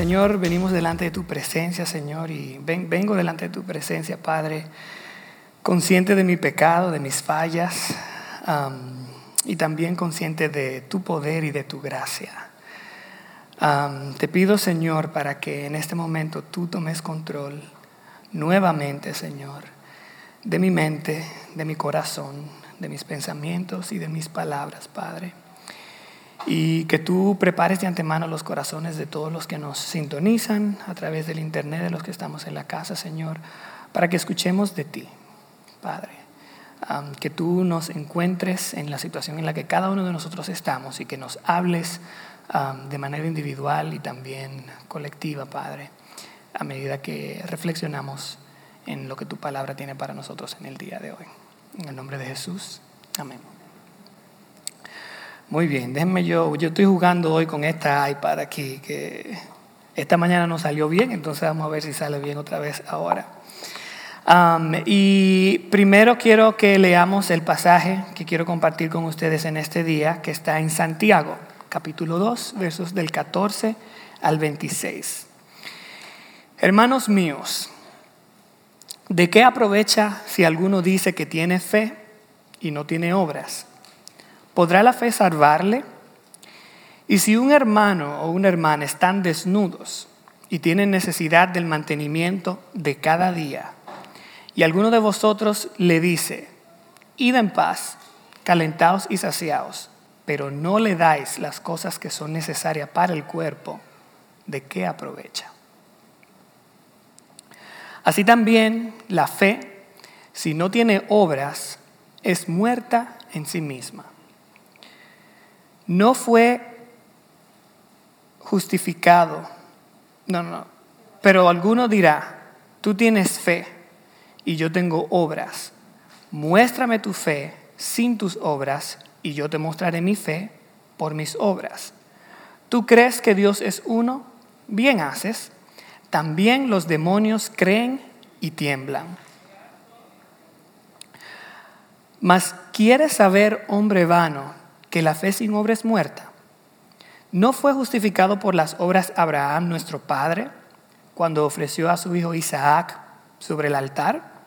Señor, venimos delante de tu presencia, Señor, y vengo delante de tu presencia, Padre, consciente de mi pecado, de mis fallas, y también consciente de tu poder y de tu gracia. te pido, Señor, para que en este momento tú tomes control nuevamente, Señor, de mi mente, de mi corazón, de mis pensamientos y de mis palabras, Padre y que tú prepares de antemano los corazones de todos los que nos sintonizan a través del Internet, de los que estamos en la casa, Señor, para que escuchemos de ti, Padre. que tú nos encuentres en la situación en la que cada uno de nosotros estamos y que nos hables de manera individual y también colectiva, Padre, a medida que reflexionamos en lo que tu palabra tiene para nosotros en el día de hoy. En el nombre de Jesús. Amén. Muy bien, déjenme yo, yo estoy jugando hoy con esta iPad aquí, que esta mañana no salió bien, entonces vamos a ver si sale bien otra vez ahora. y primero quiero que leamos el pasaje que quiero compartir con ustedes en este día, que está en Santiago, capítulo 2, versos del 14 al 26. Hermanos míos, ¿de qué aprovecha si alguno dice que tiene fe y no tiene obras? ¿Podrá la fe salvarle? Y si un hermano o una hermana están desnudos y tienen necesidad del mantenimiento de cada día, y alguno de vosotros le dice, id en paz, calentaos y saciaos, pero no le dais las cosas que son necesarias para el cuerpo, ¿de qué aprovecha? Así también la fe, si no tiene obras, es muerta en sí misma no fue justificado. No, no, Pero alguno dirá, tú tienes fe y yo tengo obras. Muéstrame tu fe sin tus obras y yo te mostraré mi fe por mis obras. ¿Tú crees que Dios es uno? Bien haces. También los demonios creen y tiemblan. Mas ¿quieres saber, hombre vano, que la fe sin obra es muerta. ¿No fue justificado por las obras Abraham, nuestro padre, cuando ofreció a su hijo Isaac sobre el altar?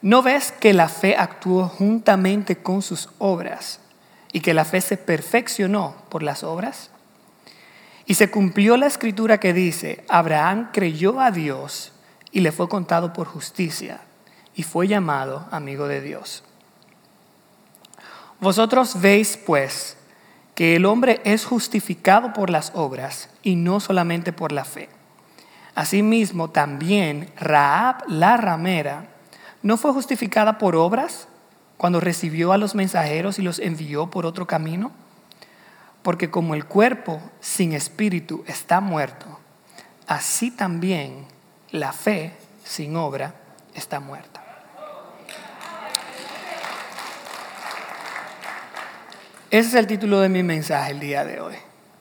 ¿No ves que la fe actuó juntamente con sus obras y que la fe se perfeccionó por las obras? Y se cumplió la escritura que dice, Abraham creyó a Dios y le fue contado por justicia y fue llamado amigo de Dios. Vosotros veis, pues, que el hombre es justificado por las obras y no solamente por la fe. Asimismo, también Raab la ramera no fue justificada por obras cuando recibió a los mensajeros y los envió por otro camino. Porque como el cuerpo sin espíritu está muerto, así también la fe sin obra está muerta. Ese es el título de mi mensaje el día de hoy.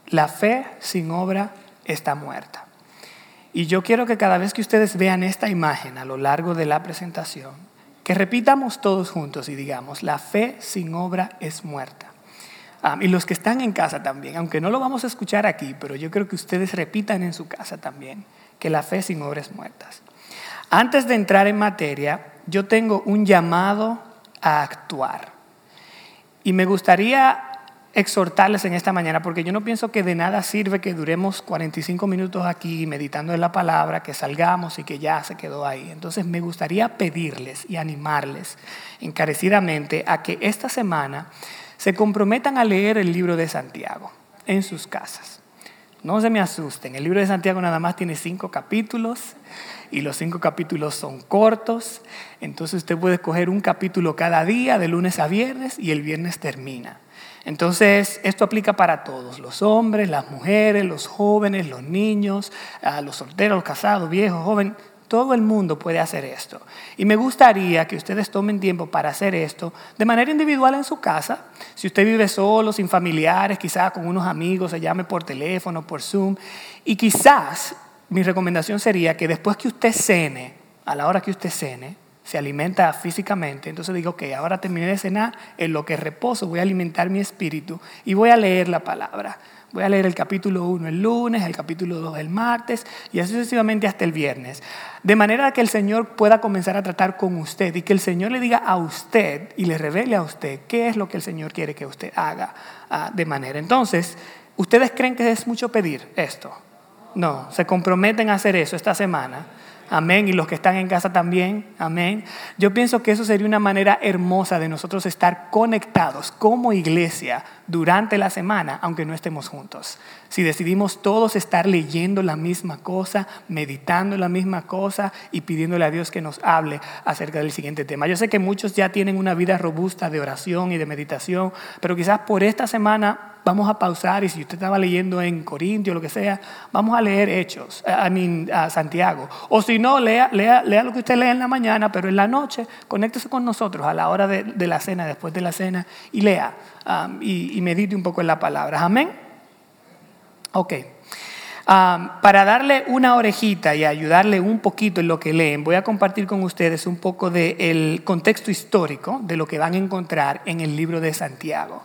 La fe sin obra está muerta. Y yo quiero que cada vez que ustedes vean esta imagen a lo largo de la presentación, que repitamos todos juntos y digamos, la fe sin obra es muerta. Ah, y los que están en casa también, aunque no lo vamos a escuchar aquí, pero yo creo que ustedes repitan en su casa también, que la fe sin obra es muerta. Antes de entrar en materia, yo tengo un llamado a actuar. Y me gustaría exhortarles en esta mañana, porque yo no pienso que de nada sirve que duremos 45 minutos aquí meditando en la palabra, que salgamos y que ya se quedó ahí. Entonces me gustaría pedirles y animarles encarecidamente a que esta semana se comprometan a leer el libro de Santiago en sus casas. No se me asusten, el libro de Santiago nada más tiene cinco capítulos y los cinco capítulos son cortos, entonces usted puede escoger un capítulo cada día, de lunes a viernes, y el viernes termina. Entonces, esto aplica para todos, los hombres, las mujeres, los jóvenes, los niños, los solteros, casados, viejos, jóvenes, todo el mundo puede hacer esto. Y me gustaría que ustedes tomen tiempo para hacer esto de manera individual en su casa. Si usted vive solo, sin familiares, quizás con unos amigos, se llame por teléfono, por Zoom. Y quizás mi recomendación sería que después que usted cene, a la hora que usted cene, se alimenta físicamente. Entonces digo, ok, ahora terminé de cenar, en lo que reposo voy a alimentar mi espíritu y voy a leer la palabra. Voy a leer el capítulo 1 el lunes, el capítulo 2 el martes y así sucesivamente hasta el viernes. De manera que el Señor pueda comenzar a tratar con usted y que el Señor le diga a usted y le revele a usted qué es lo que el Señor quiere que usted haga ah, de manera. Entonces, ¿ustedes creen que es mucho pedir esto? No, se comprometen a hacer eso esta semana. Amén. Y los que están en casa también. Amén. Yo pienso que eso sería una manera hermosa de nosotros estar conectados como iglesia durante la semana, aunque no estemos juntos. Si decidimos todos estar leyendo la misma cosa, meditando la misma cosa y pidiéndole a Dios que nos hable acerca del siguiente tema. Yo sé que muchos ya tienen una vida robusta de oración y de meditación, pero quizás por esta semana vamos a pausar y si usted estaba leyendo en Corintio o lo que sea, vamos a leer Hechos, a, a Santiago. O si no, lea, lea, lea, lo que usted lee en la mañana, pero en la noche conéctese con nosotros a la hora de, la cena, después de la cena, y lea um, y, medite un poco en la palabra. Amén. Ok. Um, para darle una orejita y ayudarle un poquito en lo que leen, voy a compartir con ustedes un poco del contexto histórico de lo que van a encontrar en el libro de Santiago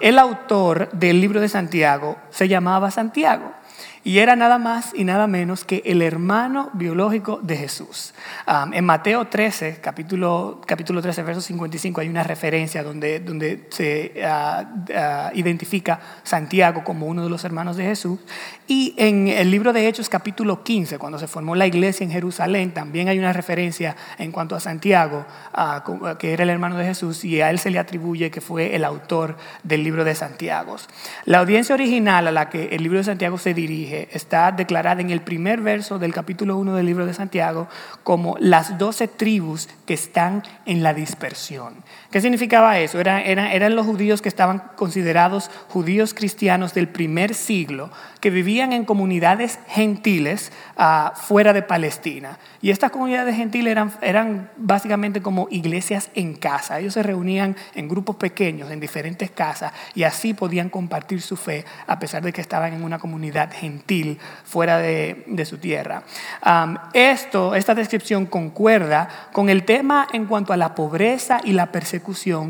el autor del libro de Santiago se llamaba Santiago y era nada más y nada menos que el hermano biológico de Jesús. en Mateo 13, capítulo, capítulo 13, verso 55, hay una referencia donde, donde se ah, identifica Santiago como uno de los hermanos de Jesús. Y en el libro de Hechos, capítulo 15, cuando se formó la iglesia en Jerusalén, también hay una referencia en cuanto a Santiago, ah, que era el hermano de Jesús, y a él se le atribuye que fue el autor del libro de Santiago. La audiencia original a la que el libro de Santiago se dirige, está declarada en el primer verso del capítulo 1 del libro de Santiago como las doce tribus que están en la dispersión. ¿Qué significaba eso? eran los judíos que estaban considerados judíos cristianos del primer siglo, que vivían en comunidades gentiles ah, fuera de Palestina. Y estas comunidades gentiles eran, eran básicamente como iglesias en casa. Ellos se reunían en grupos pequeños, en diferentes casas, y así podían compartir su fe a pesar de que estaban en una comunidad gentil fuera de, su tierra. esto, esta descripción concuerda con el tema en cuanto a la pobreza y la persecución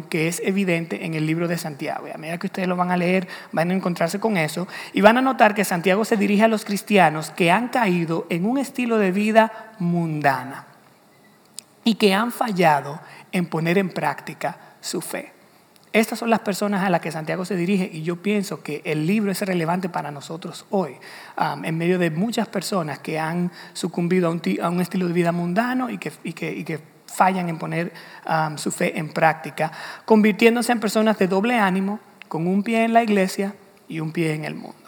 que es evidente en el libro de Santiago. Y a medida que ustedes lo van a leer, van a encontrarse con eso y van a notar que Santiago se dirige a los cristianos que han caído en un estilo de vida mundana y que han fallado en poner en práctica su fe. Estas son las personas a las que Santiago se dirige y yo pienso que el libro es relevante para nosotros hoy, um, en medio de muchas personas que han sucumbido a un, estilo de vida mundano y que, y que fallan en poner um, su fe en práctica, convirtiéndose en personas de doble ánimo, con un pie en la iglesia y un pie en el mundo.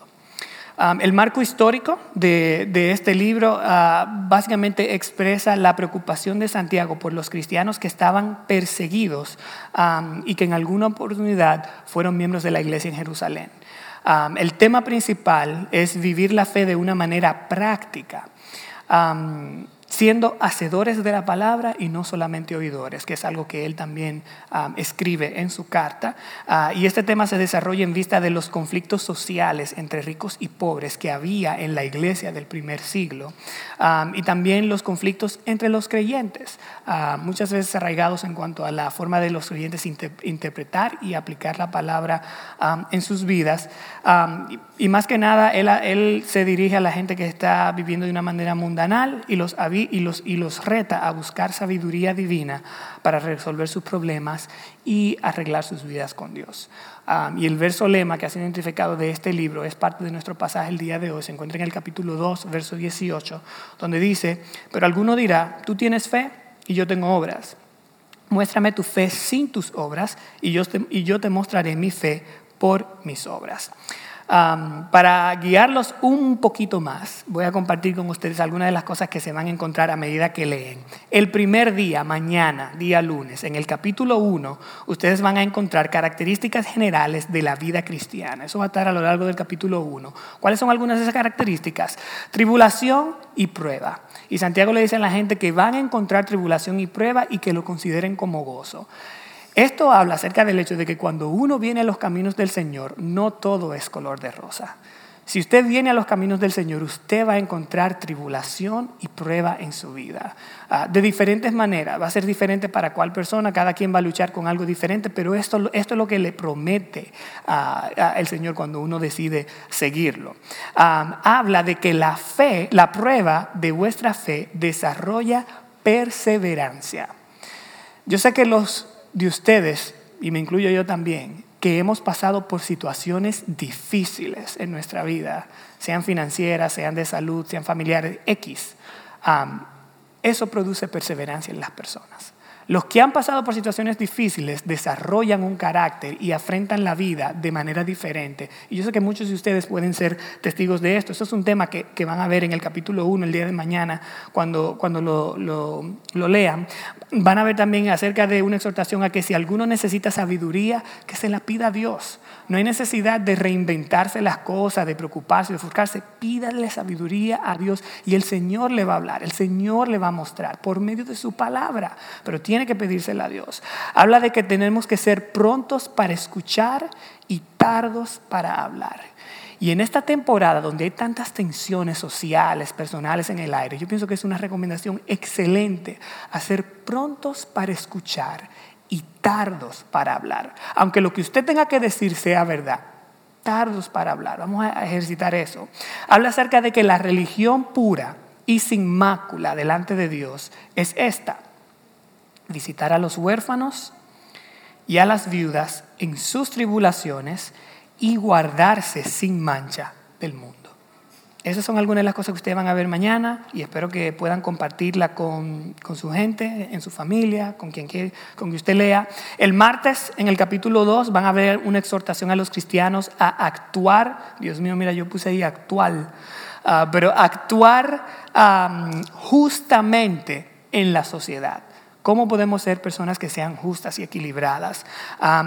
Um, el marco histórico de, este libro uh, básicamente expresa la preocupación de Santiago por los cristianos que estaban perseguidos um, y que en alguna oportunidad fueron miembros de la iglesia en Jerusalén. el tema principal es vivir la fe de una manera práctica siendo hacedores de la palabra y no solamente oidores, que es algo que él también escribe en su carta. Ah, y este tema se desarrolla en vista de los conflictos sociales entre ricos y pobres que había en la iglesia del primer siglo y también los conflictos entre los creyentes, ah, muchas veces arraigados en cuanto a la forma de los creyentes interpretar y aplicar la palabra en sus vidas. y, más que nada, él, él se dirige a la gente que está viviendo de una manera mundanal y los y los, reta a buscar sabiduría divina para resolver sus problemas y arreglar sus vidas con Dios. y el verso lema que ha sido identificado de este libro es parte de nuestro pasaje el día de hoy. Se encuentra en el capítulo 2, verso 18, donde dice, pero alguno dirá, tú tienes fe y yo tengo obras. Muéstrame tu fe sin tus obras y yo te mostraré mi fe por mis obras para guiarlos un poquito más, voy a compartir con ustedes algunas de las cosas que se van a encontrar a medida que leen. El primer día, mañana, día lunes, en el capítulo 1, ustedes van a encontrar características generales de la vida cristiana. Eso va a estar a lo largo del capítulo 1. ¿Cuáles son algunas de esas características? Tribulación y prueba. Y Santiago le dice a la gente que van a encontrar tribulación y prueba y que lo consideren como gozo. Esto habla acerca del hecho de que cuando uno viene a los caminos del Señor, no todo es color de rosa. Si usted viene a los caminos del Señor, usted va a encontrar tribulación y prueba en su vida. Ah, de diferentes maneras, va a ser diferente para cuál persona, cada quien va a luchar con algo diferente, pero esto, esto es lo que le promete el Señor cuando uno decide seguirlo. habla de que la fe, la prueba de vuestra fe desarrolla perseverancia. Yo sé que los de ustedes, y me incluyo yo también, que hemos pasado por situaciones difíciles en nuestra vida, sean financieras, sean de salud, sean familiares, X, eso produce perseverancia en las personas. Los que han pasado por situaciones difíciles desarrollan un carácter y afrentan la vida de manera diferente. Y yo sé que muchos de ustedes pueden ser testigos de esto. Esto es un tema que, van a ver en el capítulo 1 el día de mañana cuando, cuando lo, lo, lean. Van a ver también acerca de una exhortación a que si alguno necesita sabiduría, que se la pida a Dios. No hay necesidad de reinventarse las cosas, de preocuparse, de ofuscarse. Pídale sabiduría a Dios y el Señor le va a hablar, el Señor le va a mostrar por medio de su palabra. Pero tiene que pedírsela a Dios. Habla de que tenemos que ser prontos para escuchar y tardos para hablar. Y en esta temporada donde hay tantas tensiones sociales, personales en el aire, yo pienso que es una recomendación excelente hacer prontos para escuchar y tardos para hablar. Aunque lo que usted tenga que decir sea verdad, tardos para hablar. Vamos a ejercitar eso. Habla acerca de que la religión pura y sin mácula delante de Dios es esta. Visitar a los huérfanos y a las viudas en sus tribulaciones y guardarse sin mancha del mundo. Esas son algunas de las cosas que ustedes van a ver mañana y espero que puedan compartirla con, su gente, en su familia, con quien, con quien usted lea. El martes, en el capítulo 2, van a ver una exhortación a los cristianos a actuar. Dios mío, mira, yo puse ahí actual. Ah, pero actuar justamente en la sociedad. ¿Cómo podemos ser personas que sean justas y equilibradas?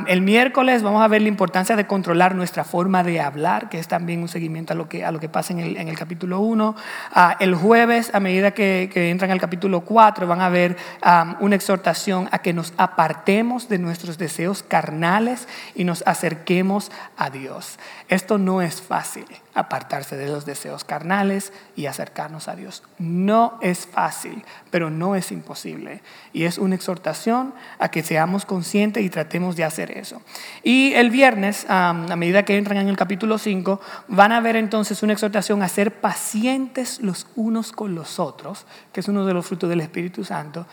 el miércoles vamos a ver la importancia de controlar nuestra forma de hablar, que es también un seguimiento a lo que, pasa en el, en el capítulo 1. Ah, el jueves, a medida que, que, entran al capítulo 4, van a ver una exhortación a que nos apartemos de nuestros deseos carnales y nos acerquemos a Dios. Esto no es fácil apartarse de los deseos carnales y acercarnos a Dios. No es fácil, pero no es imposible. Y es una exhortación a que seamos conscientes y tratemos de hacer eso. Y el viernes, a medida que entran en el capítulo 5, van a ver entonces una exhortación a ser pacientes los unos con los otros, que es uno de los frutos del Espíritu Santo.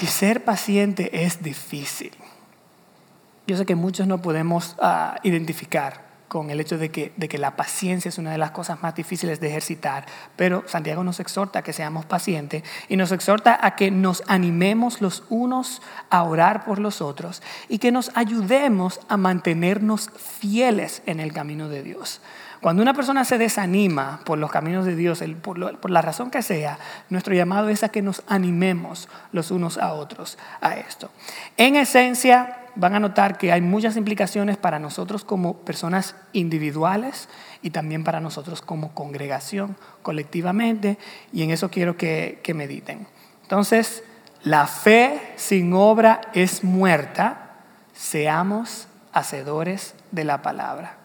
Y ser paciente es difícil. Yo sé que muchos no podemos ah, identificar con el hecho de que, de que la paciencia es una de las cosas más difíciles de ejercitar, pero Santiago nos exhorta a que seamos pacientes y nos exhorta a que nos animemos los unos a orar por los otros y que nos ayudemos a mantenernos fieles en el camino de Dios. Cuando una persona se desanima por los caminos de Dios, por, por, la razón que sea, nuestro llamado es a que nos animemos los unos a otros a esto. En esencia, van a notar que hay muchas implicaciones para nosotros como personas individuales y también para nosotros como congregación, colectivamente, y en eso quiero que, que mediten. Entonces, la fe sin obra es muerta, seamos hacedores de la palabra.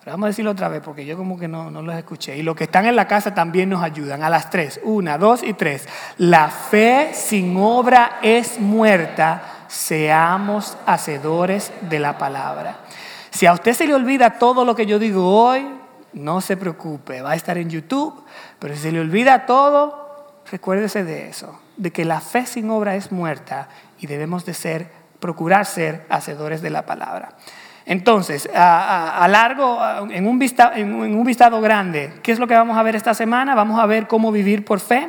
Pero vamos a decirlo otra vez porque yo como que no, no los escuché. Y los que están en la casa también nos ayudan. A las tres. Una, dos y tres. La fe sin obra es muerta seamos hacedores de la palabra. Si a usted se le olvida todo lo que yo digo hoy, no se preocupe, va a estar en YouTube, pero si se le olvida todo, recuérdese de eso, de que la fe sin obra es muerta y debemos de ser, procurar ser hacedores de la palabra. Entonces, a, largo, en un, en un, vistado grande, ¿qué es lo que vamos a ver esta semana? Vamos a ver cómo vivir por fe,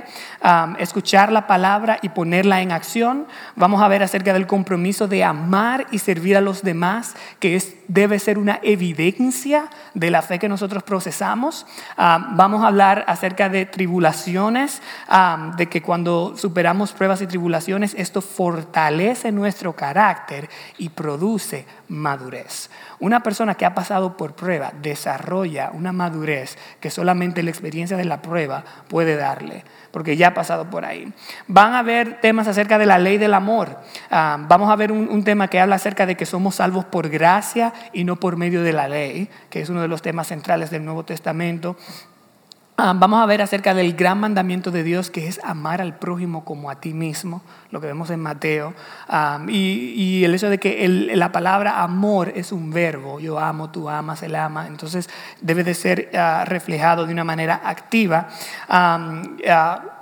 escuchar la palabra y ponerla en acción. Vamos a ver acerca del compromiso de amar y servir a los demás, que es, debe ser una evidencia de la fe que nosotros procesamos. vamos a hablar acerca de tribulaciones, de que cuando superamos pruebas y tribulaciones, esto fortalece nuestro carácter y produce madurez. Una persona que ha pasado por prueba desarrolla una madurez que solamente la experiencia de la prueba puede darle, porque ya ha pasado por ahí. Van a ver temas acerca de la ley del amor. Ah, vamos a ver un, un tema que habla acerca de que somos salvos por gracia y no por medio de la ley, que es uno de los temas centrales del Nuevo Testamento. Ah, vamos a ver acerca del gran mandamiento de Dios que es amar al prójimo como a ti mismo, lo que vemos en Mateo, ah, y, el hecho de que la palabra amor es un verbo, yo amo, tú amas, él ama, entonces debe de ser ah, reflejado de una manera activa.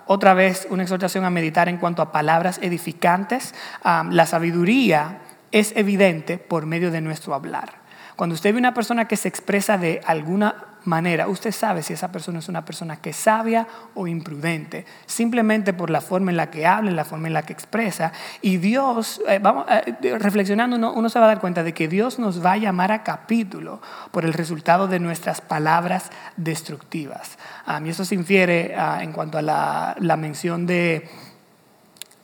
otra vez, una exhortación a meditar en cuanto a palabras edificantes. la sabiduría es evidente por medio de nuestro hablar. Cuando usted ve una persona que se expresa de alguna manera, usted sabe si esa persona es una persona que es sabia o imprudente, simplemente por la forma en la que habla, la forma en la que expresa. Y Dios, eh, vamos, eh, reflexionando, uno, se va a dar cuenta de que Dios nos va a llamar a capítulo por el resultado de nuestras palabras destructivas. y eso se infiere ah, en cuanto a la mención de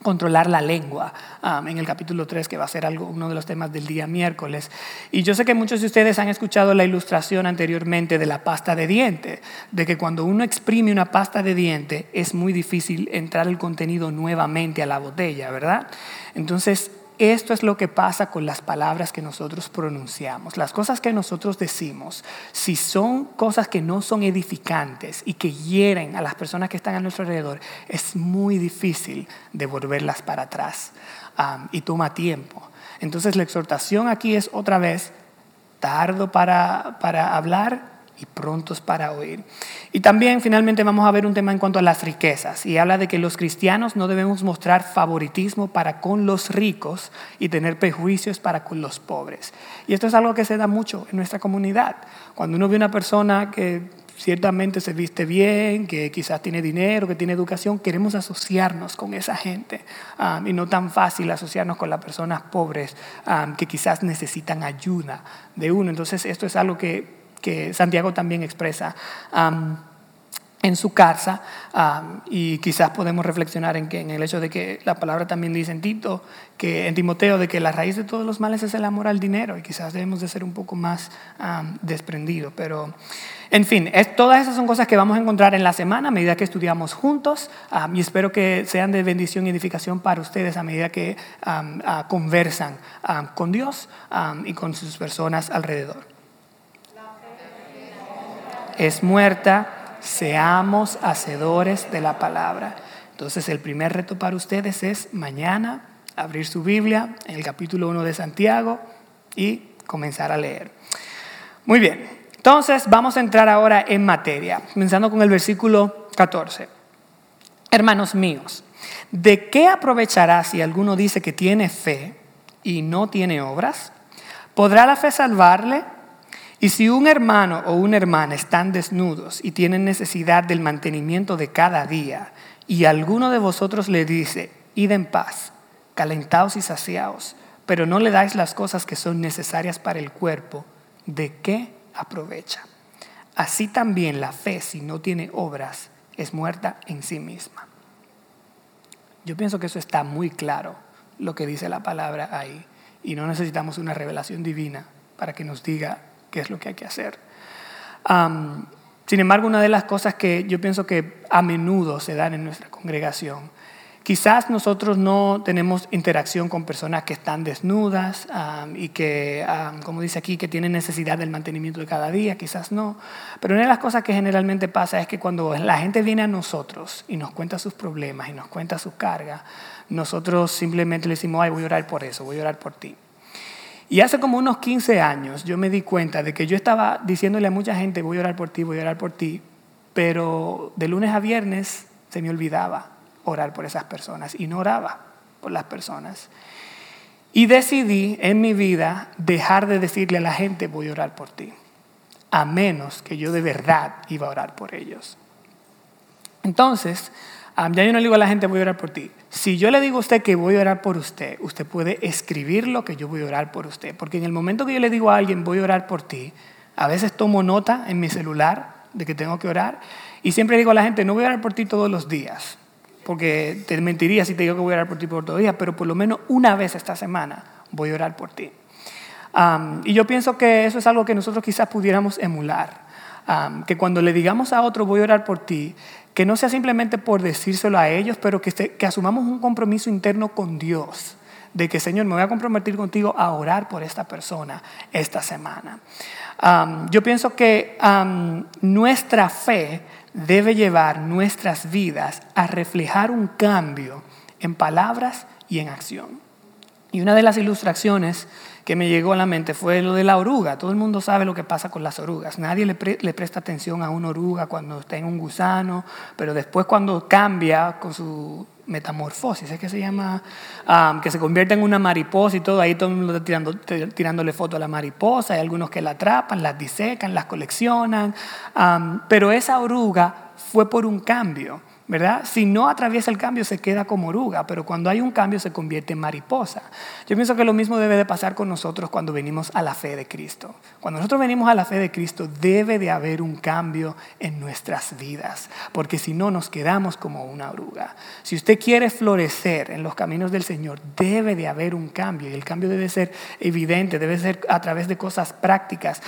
controlar la lengua um, en el capítulo 3, que va a ser algo, uno de los temas del día miércoles. Y yo sé que muchos de ustedes han escuchado la ilustración anteriormente de la pasta de diente, de que cuando uno exprime una pasta de diente es muy difícil entrar el contenido nuevamente a la botella, ¿verdad? Entonces, esto es lo que pasa con las palabras que nosotros pronunciamos. Las cosas que nosotros decimos, si son cosas que no son edificantes y que hieren a las personas que están a nuestro alrededor, es muy difícil devolverlas para atrás y toma tiempo. Entonces la exhortación aquí es otra vez, tardo para, para hablar, y prontos para oír. Y también finalmente vamos a ver un tema en cuanto a las riquezas y habla de que los cristianos no debemos mostrar favoritismo para con los ricos y tener prejuicios para con los pobres. Y esto es algo que se da mucho en nuestra comunidad. Cuando uno ve una persona que ciertamente se viste bien, que quizás tiene dinero, que tiene educación, queremos asociarnos con esa gente ah, y no tan fácil asociarnos con las personas pobres ah, que quizás necesitan ayuda de uno. Entonces esto es algo que que Santiago también expresa en su casa y quizás podemos reflexionar en, que, en el hecho de que la palabra también dice en Tito, que en Timoteo, de que la raíz de todos los males es el amor al dinero y quizás debemos de ser un poco más desprendidos. Pero, en fin, todas esas son cosas que vamos a encontrar en la semana a medida que estudiamos juntos y espero que sean de bendición y edificación para ustedes a medida que conversan con Dios y con sus personas alrededor es muerta, seamos hacedores de la palabra. Entonces el primer reto para ustedes es mañana abrir su Biblia en el capítulo 1 de Santiago y comenzar a leer. Muy bien, entonces vamos a entrar ahora en materia, comenzando con el versículo 14. Hermanos míos, ¿de qué aprovechará si alguno dice que tiene fe y no tiene obras? ¿Podrá la fe salvarle? Y si un hermano o una hermana están desnudos y tienen necesidad del mantenimiento de cada día, y alguno de vosotros le dice, id en paz, calentaos y saciaos, pero no le dais las cosas que son necesarias para el cuerpo, ¿de qué aprovecha? Así también la fe, si no tiene obras, es muerta en sí misma. Yo pienso que eso está muy claro, lo que dice la palabra ahí, y no necesitamos una revelación divina para que nos diga qué es lo que hay que hacer. sin embargo, una de las cosas que yo pienso que a menudo se dan en nuestra congregación, quizás nosotros no tenemos interacción con personas que están desnudas y que, como dice aquí, que tienen necesidad del mantenimiento de cada día, quizás no. Pero una de las cosas que generalmente pasa es que cuando la gente viene a nosotros y nos cuenta sus problemas y nos cuenta sus cargas, nosotros simplemente le decimos, ay, voy a orar por eso, voy a orar por ti. Y hace como unos 15 años yo me di cuenta de que yo estaba diciéndole a mucha gente, voy a orar por ti, voy a orar por ti, pero de lunes a viernes se me olvidaba orar por esas personas y no oraba por las personas. Y decidí en mi vida dejar de decirle a la gente, voy a orar por ti, a menos que yo de verdad iba a orar por ellos. Entonces, ya yo no le digo a la gente, voy a orar por ti. Si yo le digo a usted que voy a orar por usted, usted puede escribir lo que yo voy a orar por usted. Porque en el momento que yo le digo a alguien, voy a orar por ti, a veces tomo nota en mi celular de que tengo que orar. Y siempre digo a la gente, no voy a orar por ti todos los días. Porque te mentiría si te digo que voy a orar por ti por todos los días, pero por lo menos una vez esta semana voy a orar por ti. y yo pienso que eso es algo que nosotros quizás pudiéramos emular. que cuando le digamos a otro, voy a orar por ti, que no sea simplemente por decírselo a ellos, pero que, que asumamos un compromiso interno con Dios de que, Señor, me voy a comprometer contigo a orar por esta persona esta semana. yo pienso que nuestra fe debe llevar nuestras vidas a reflejar un cambio en palabras y en acción. Y una de las ilustraciones que me llegó a la mente fue lo de la oruga. Todo el mundo sabe lo que pasa con las orugas. Nadie le, presta atención a una oruga cuando está en un gusano, pero después cuando cambia con su metamorfosis, es que se llama, que se convierte en una mariposa y todo, ahí todo el mundo está tirando, tirándole foto a la mariposa, hay algunos que la atrapan, las disecan, las coleccionan, pero esa oruga fue por un cambio. ¿Verdad? Si no atraviesa el cambio se queda como oruga, pero cuando hay un cambio se convierte en mariposa. Yo pienso que lo mismo debe de pasar con nosotros cuando venimos a la fe de Cristo. Cuando nosotros venimos a la fe de Cristo debe de haber un cambio en nuestras vidas, porque si no nos quedamos como una oruga. Si usted quiere florecer en los caminos del Señor, debe de haber un cambio y el cambio debe ser evidente, debe ser a través de cosas prácticas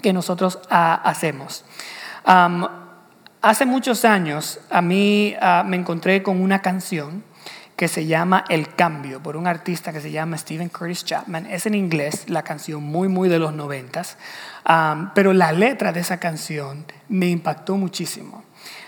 que nosotros ah, hacemos. Hace muchos años a mí ah, me encontré con una canción que se llama El Cambio, por un artista que se llama Stephen Curtis Chapman. Es en inglés, la canción muy, muy de los noventas, pero la letra de esa canción me impactó muchísimo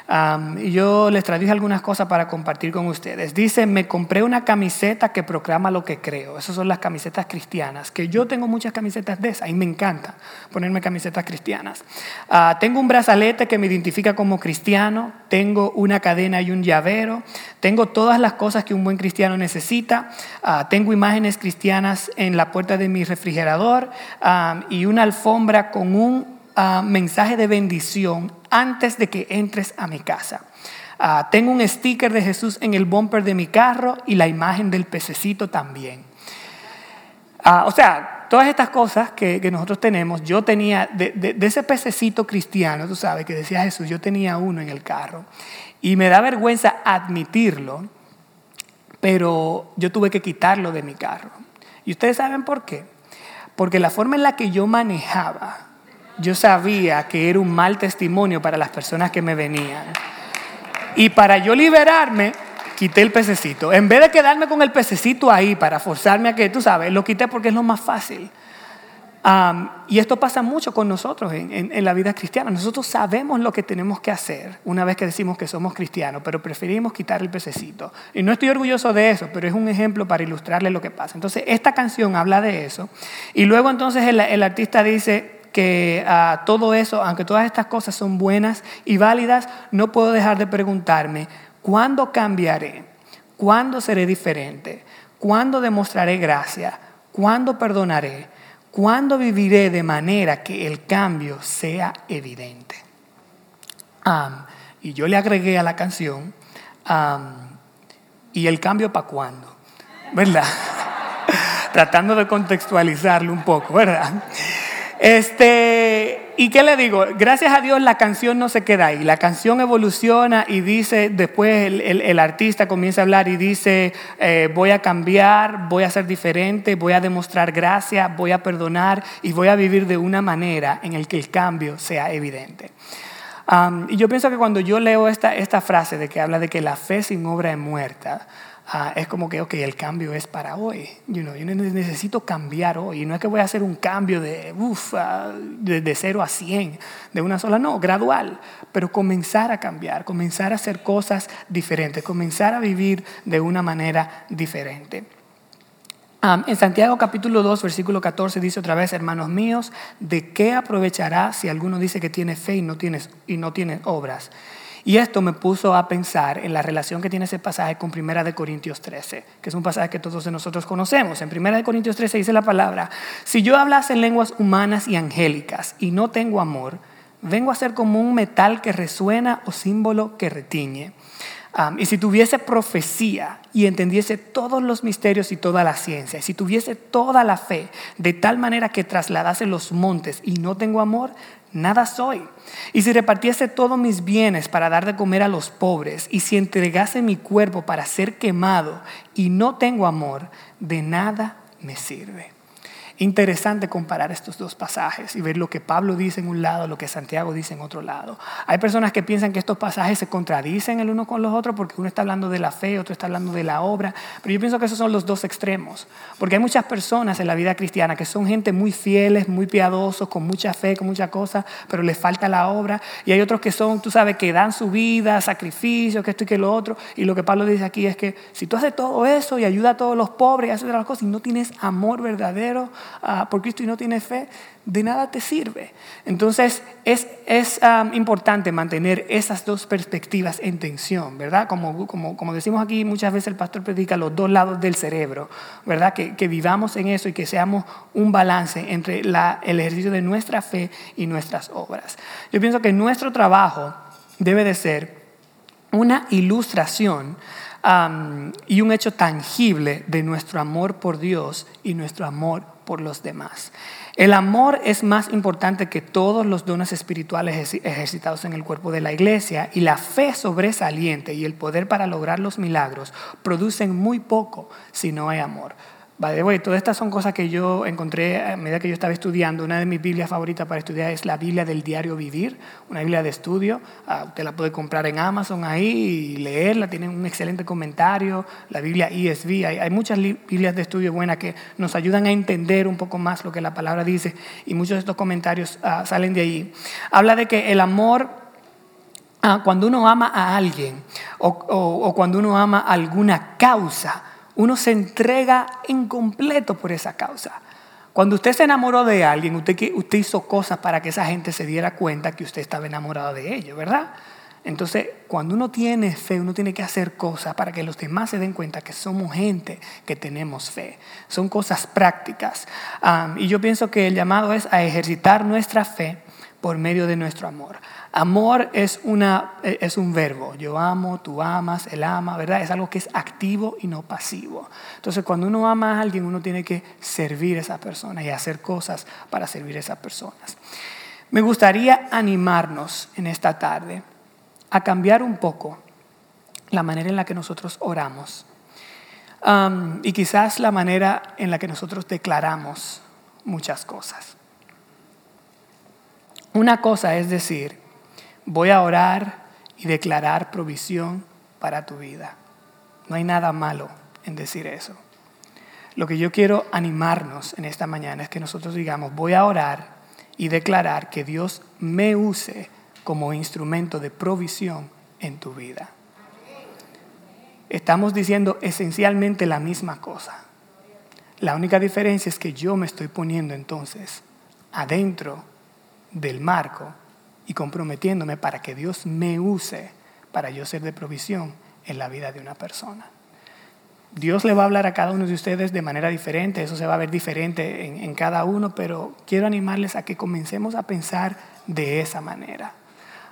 yo les traduje algunas cosas para compartir con ustedes. Dice, me compré una camiseta que proclama lo que creo. Esas son las camisetas cristianas, que yo tengo muchas camisetas de esas y me encanta ponerme camisetas cristianas. Ah, tengo un brazalete que me identifica como cristiano, tengo una cadena y un llavero, tengo todas las cosas que un buen cristiano necesita, ah, tengo imágenes cristianas en la puerta de mi refrigerador y una alfombra con un mensaje de bendición antes de que entres a mi casa. Ah, tengo un sticker de Jesús en el bumper de mi carro y la imagen del pececito también. Ah, o sea, todas estas cosas que, nosotros tenemos, yo tenía, de, de, ese pececito cristiano, tú sabes, que decía Jesús, yo tenía uno en el carro. Y me da vergüenza admitirlo, pero yo tuve que quitarlo de mi carro. ¿Y ustedes saben por qué? Porque la forma en la que yo manejaba, yo sabía que era un mal testimonio para las personas que me venían. Y para yo liberarme, quité el pececito. En vez de quedarme con el pececito ahí para forzarme a que, tú sabes, lo quité porque es lo más fácil. y esto pasa mucho con nosotros en, en, la vida cristiana. Nosotros sabemos lo que tenemos que hacer una vez que decimos que somos cristianos, pero preferimos quitar el pececito. Y no estoy orgulloso de eso, pero es un ejemplo para ilustrarle lo que pasa. Entonces, esta canción habla de eso. Y luego entonces el, el artista dice, que ah, todo eso, aunque todas estas cosas son buenas y válidas, no puedo dejar de preguntarme, ¿cuándo cambiaré? ¿Cuándo seré diferente? ¿Cuándo demostraré gracia? ¿Cuándo perdonaré? ¿Cuándo viviré de manera que el cambio sea evidente? y yo le agregué a la canción, ¿y el cambio para cuándo? ¿Verdad? Tratando de contextualizarlo un poco, ¿verdad? Este, ¿Y qué le digo? Gracias a Dios la canción no se queda ahí. La canción evoluciona y dice, después el, artista comienza a hablar y dice, eh, voy a cambiar, voy a ser diferente, voy a demostrar gracia, voy a perdonar y voy a vivir de una manera en la que el cambio sea evidente. y yo pienso que cuando yo leo esta, esta frase de que habla de que la fe sin obra es muerta, Ah, es como que, ok, el cambio es para hoy. Yo necesito cambiar hoy. No es que voy a hacer un cambio de, uf, ah, de, de 0 a 100, de una sola, no, gradual. Pero comenzar a cambiar, comenzar a hacer cosas diferentes, comenzar a vivir de una manera diferente. en Santiago capítulo 2, versículo 14 dice otra vez, hermanos míos, ¿de qué aprovechará si alguno dice que tiene fe y no tiene, y no tiene obras? Y esto me puso a pensar en la relación que tiene ese pasaje con Primera de Corintios 13, que es un pasaje que todos nosotros conocemos. En Primera de Corintios 13 dice la palabra, si yo hablase en lenguas humanas y angélicas y no tengo amor, vengo a ser como un metal que resuena o símbolo que retiñe. Y si tuviese profecía y entendiese todos los misterios y toda la ciencia, y si tuviese toda la fe, de tal manera que trasladase los montes y no tengo amor, nada soy. Y si repartiese todos mis bienes para dar de comer a los pobres, y si entregase mi cuerpo para ser quemado y no tengo amor, de nada me sirve. Interesante comparar estos dos pasajes y ver lo que Pablo dice en un lado, lo que Santiago dice en otro lado. Hay personas que piensan que estos pasajes se contradicen el uno con los otros porque uno está hablando de la fe, otro está hablando de la obra, pero yo pienso que esos son los dos extremos, porque hay muchas personas en la vida cristiana que son gente muy fieles, muy piadosos, con mucha fe, con mucha cosa, pero les falta la obra, y hay otros que son, tú sabes, que dan su vida, sacrificio, que esto y que lo otro, y lo que Pablo dice aquí es que si tú haces todo eso y ayuda a todos los pobres y haces las cosas y no tienes amor verdadero, Ah, por Cristo y no tienes fe, de nada te sirve. Entonces es, es importante mantener esas dos perspectivas en tensión, ¿verdad? Como, como, como, decimos aquí, muchas veces el pastor predica los dos lados del cerebro, ¿verdad? Que, que vivamos en eso y que seamos un balance entre la, el ejercicio de nuestra fe y nuestras obras. Yo pienso que nuestro trabajo debe de ser una ilustración y un hecho tangible de nuestro amor por Dios y nuestro amor por los demás. El amor es más importante que todos los dones espirituales ejercitados en el cuerpo de la iglesia y la fe sobresaliente y el poder para lograr los milagros producen muy poco si no hay amor. Vale, todas estas son cosas que yo encontré a medida que yo estaba estudiando. Una de mis Biblias favoritas para estudiar es la Biblia del Diario Vivir, una Biblia de estudio. Ah, usted la puede comprar en Amazon ahí y leerla, tiene un excelente comentario. La Biblia ESV, hay, muchas Biblias de estudio buenas que nos ayudan a entender un poco más lo que la palabra dice y muchos de estos comentarios ah, salen de ahí. Habla de que el amor ah, cuando uno ama a alguien o, o, cuando uno ama alguna causa, uno se entrega en completo por esa causa. Cuando usted se enamoró de alguien, usted, usted hizo cosas para que esa gente se diera cuenta que usted estaba enamorado de ellos, ¿verdad? Entonces, cuando uno tiene fe, uno tiene que hacer cosas para que los demás se den cuenta que somos gente que tenemos fe. Son cosas prácticas. y yo pienso que el llamado es a ejercitar nuestra fe por medio de nuestro amor. Amor es, una, es un verbo. Yo amo, tú amas, él ama, ¿verdad? Es algo que es activo y no pasivo. Entonces, cuando uno ama a alguien, uno tiene que servir a esa persona y hacer cosas para servir a esas personas. Me gustaría animarnos en esta tarde a cambiar un poco la manera en la que nosotros oramos um, y quizás la manera en la que nosotros declaramos muchas cosas. Una cosa es decir, voy a orar y declarar provisión para tu vida. No hay nada malo en decir eso. Lo que yo quiero animarnos en esta mañana es que nosotros digamos, voy a orar y declarar que Dios me use como instrumento de provisión en tu vida. Estamos diciendo esencialmente la misma cosa. La única diferencia es que yo me estoy poniendo entonces adentro del marco y comprometiéndome para que Dios me use para yo ser de provisión en la vida de una persona. Dios le va a hablar a cada uno de ustedes de manera diferente, eso se va a ver diferente en, cada uno, pero quiero animarles a que comencemos a pensar de esa manera.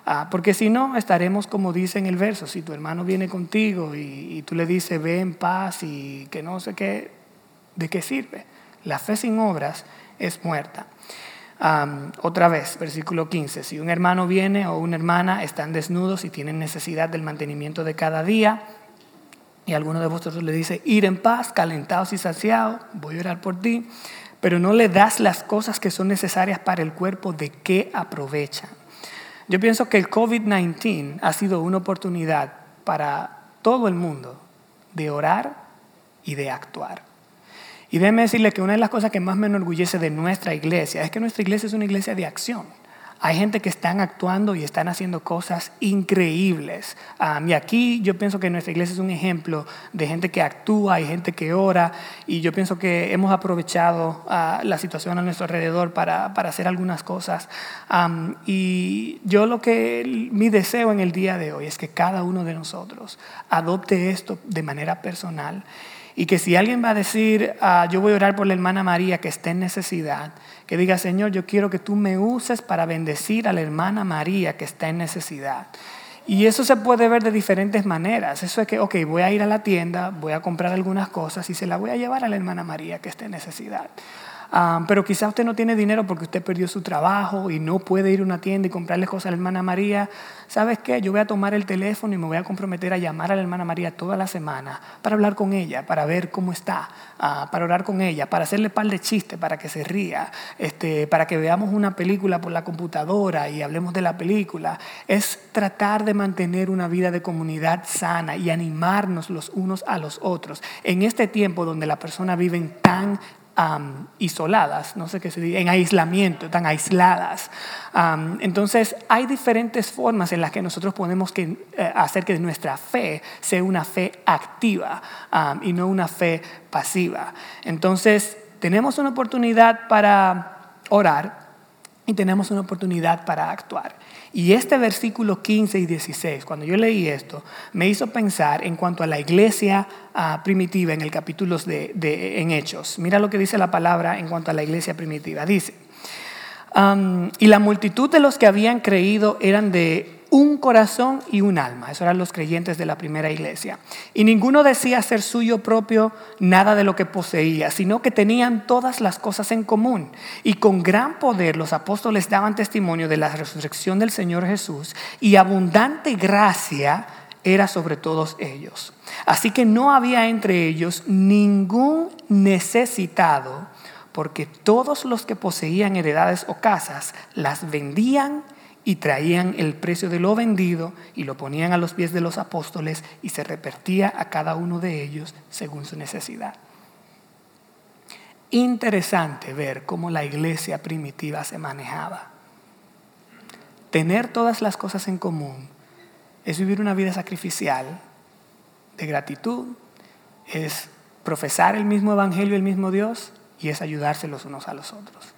Ah, porque si no, estaremos como dice en el verso, si tu hermano viene contigo y, y tú le dices, ve en paz y que no sé qué, ¿de qué sirve? La fe sin obras es muerta otra vez, versículo 15, si un hermano viene o una hermana están desnudos y tienen necesidad del mantenimiento de cada día, y alguno de vosotros le dice, ir en paz, calentados y saciados, voy a orar por ti, pero no le das las cosas que son necesarias para el cuerpo, ¿de qué aprovechan? Yo pienso que el COVID-19 ha sido una oportunidad para todo el mundo de orar y de actuar. Y déjeme decirle que una de las cosas que más me enorgullece de nuestra iglesia es que nuestra iglesia es una iglesia de acción. Hay gente que están actuando y están haciendo cosas increíbles. y aquí yo pienso que nuestra iglesia es un ejemplo de gente que actúa y gente que ora. Y yo pienso que hemos aprovechado ah, la situación a nuestro alrededor para, para hacer algunas cosas. y yo lo que, mi deseo en el día de hoy es que cada uno de nosotros adopte esto de manera personal y que si alguien va a decir, ah, yo voy a orar por la hermana María que está en necesidad, que diga, Señor, yo quiero que tú me uses para bendecir a la hermana María que está en necesidad. Y eso se puede ver de diferentes maneras. Eso es que, ok, voy a ir a la tienda, voy a comprar algunas cosas y se la voy a llevar a la hermana María que está en necesidad. Ah, pero quizás usted no tiene dinero porque usted perdió su trabajo y no puede ir a una tienda y comprarle cosas a la hermana María. ¿Sabes qué? Yo voy a tomar el teléfono y me voy a comprometer a llamar a la hermana María toda la semana para hablar con ella, para ver cómo está, ah, para orar con ella, para hacerle par de chistes, para que se ría, este, para que veamos una película por la computadora y hablemos de la película. Es tratar de mantener una vida de comunidad sana y animarnos los unos a los otros. En este tiempo donde las personas viven tan isoladas, no sé qué se dice, en aislamiento, tan aisladas. entonces, hay diferentes formas en las que nosotros podemos eh, hacer que nuestra fe sea una fe activa y no una fe pasiva. Entonces, tenemos una oportunidad para orar y tenemos una oportunidad para actuar. Y este versículo 15 y 16, cuando yo leí esto, me hizo pensar en cuanto a la iglesia ah, primitiva en el capítulo de, en Hechos. Mira lo que dice la palabra en cuanto a la iglesia primitiva. Dice, y la multitud de los que habían creído eran de un corazón y un alma. Esos eran los creyentes de la primera iglesia. Y ninguno decía ser suyo propio nada de lo que poseía, sino que tenían todas las cosas en común. Y con gran poder los apóstoles daban testimonio de la resurrección del Señor Jesús y abundante gracia era sobre todos ellos. Así que no había entre ellos ningún necesitado, porque todos los que poseían heredades o casas las vendían y traían el precio de lo vendido y lo ponían a los pies de los apóstoles y se repartía a cada uno de ellos según su necesidad. Interesante ver cómo la iglesia primitiva se manejaba. Tener todas las cosas en común es vivir una vida sacrificial de gratitud, es profesar el mismo evangelio, el mismo Dios y es ayudarse los unos a los otros.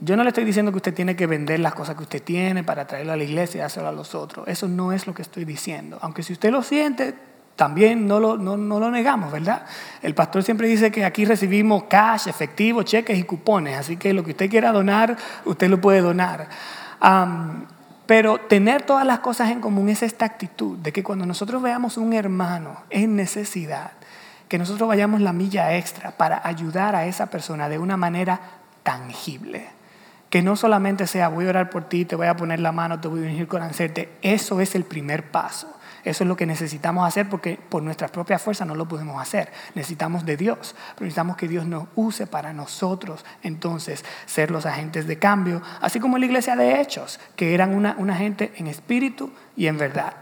Yo no le estoy diciendo que usted tiene que vender las cosas que usted tiene para traerlo a la iglesia y hacerlo a los otros. Eso no es lo que estoy diciendo. Aunque si usted lo siente, también no lo, no, lo negamos, ¿verdad? El pastor siempre dice que aquí recibimos cash, efectivo, cheques y cupones. Así que lo que usted quiera donar, usted lo puede donar. pero tener todas las cosas en común es esta actitud de que cuando nosotros veamos un hermano en necesidad, que nosotros vayamos la milla extra para ayudar a esa persona de una manera tangible. Que no solamente sea voy a orar por ti, te voy a poner la mano, te voy a unir con hacerte. Eso es el primer paso. Eso es lo que necesitamos hacer porque por nuestra propia fuerza no lo podemos hacer. Necesitamos de Dios, pero necesitamos que Dios nos use para nosotros entonces ser los agentes de cambio, así como la iglesia de Hechos, que eran una, una gente en espíritu y en verdad.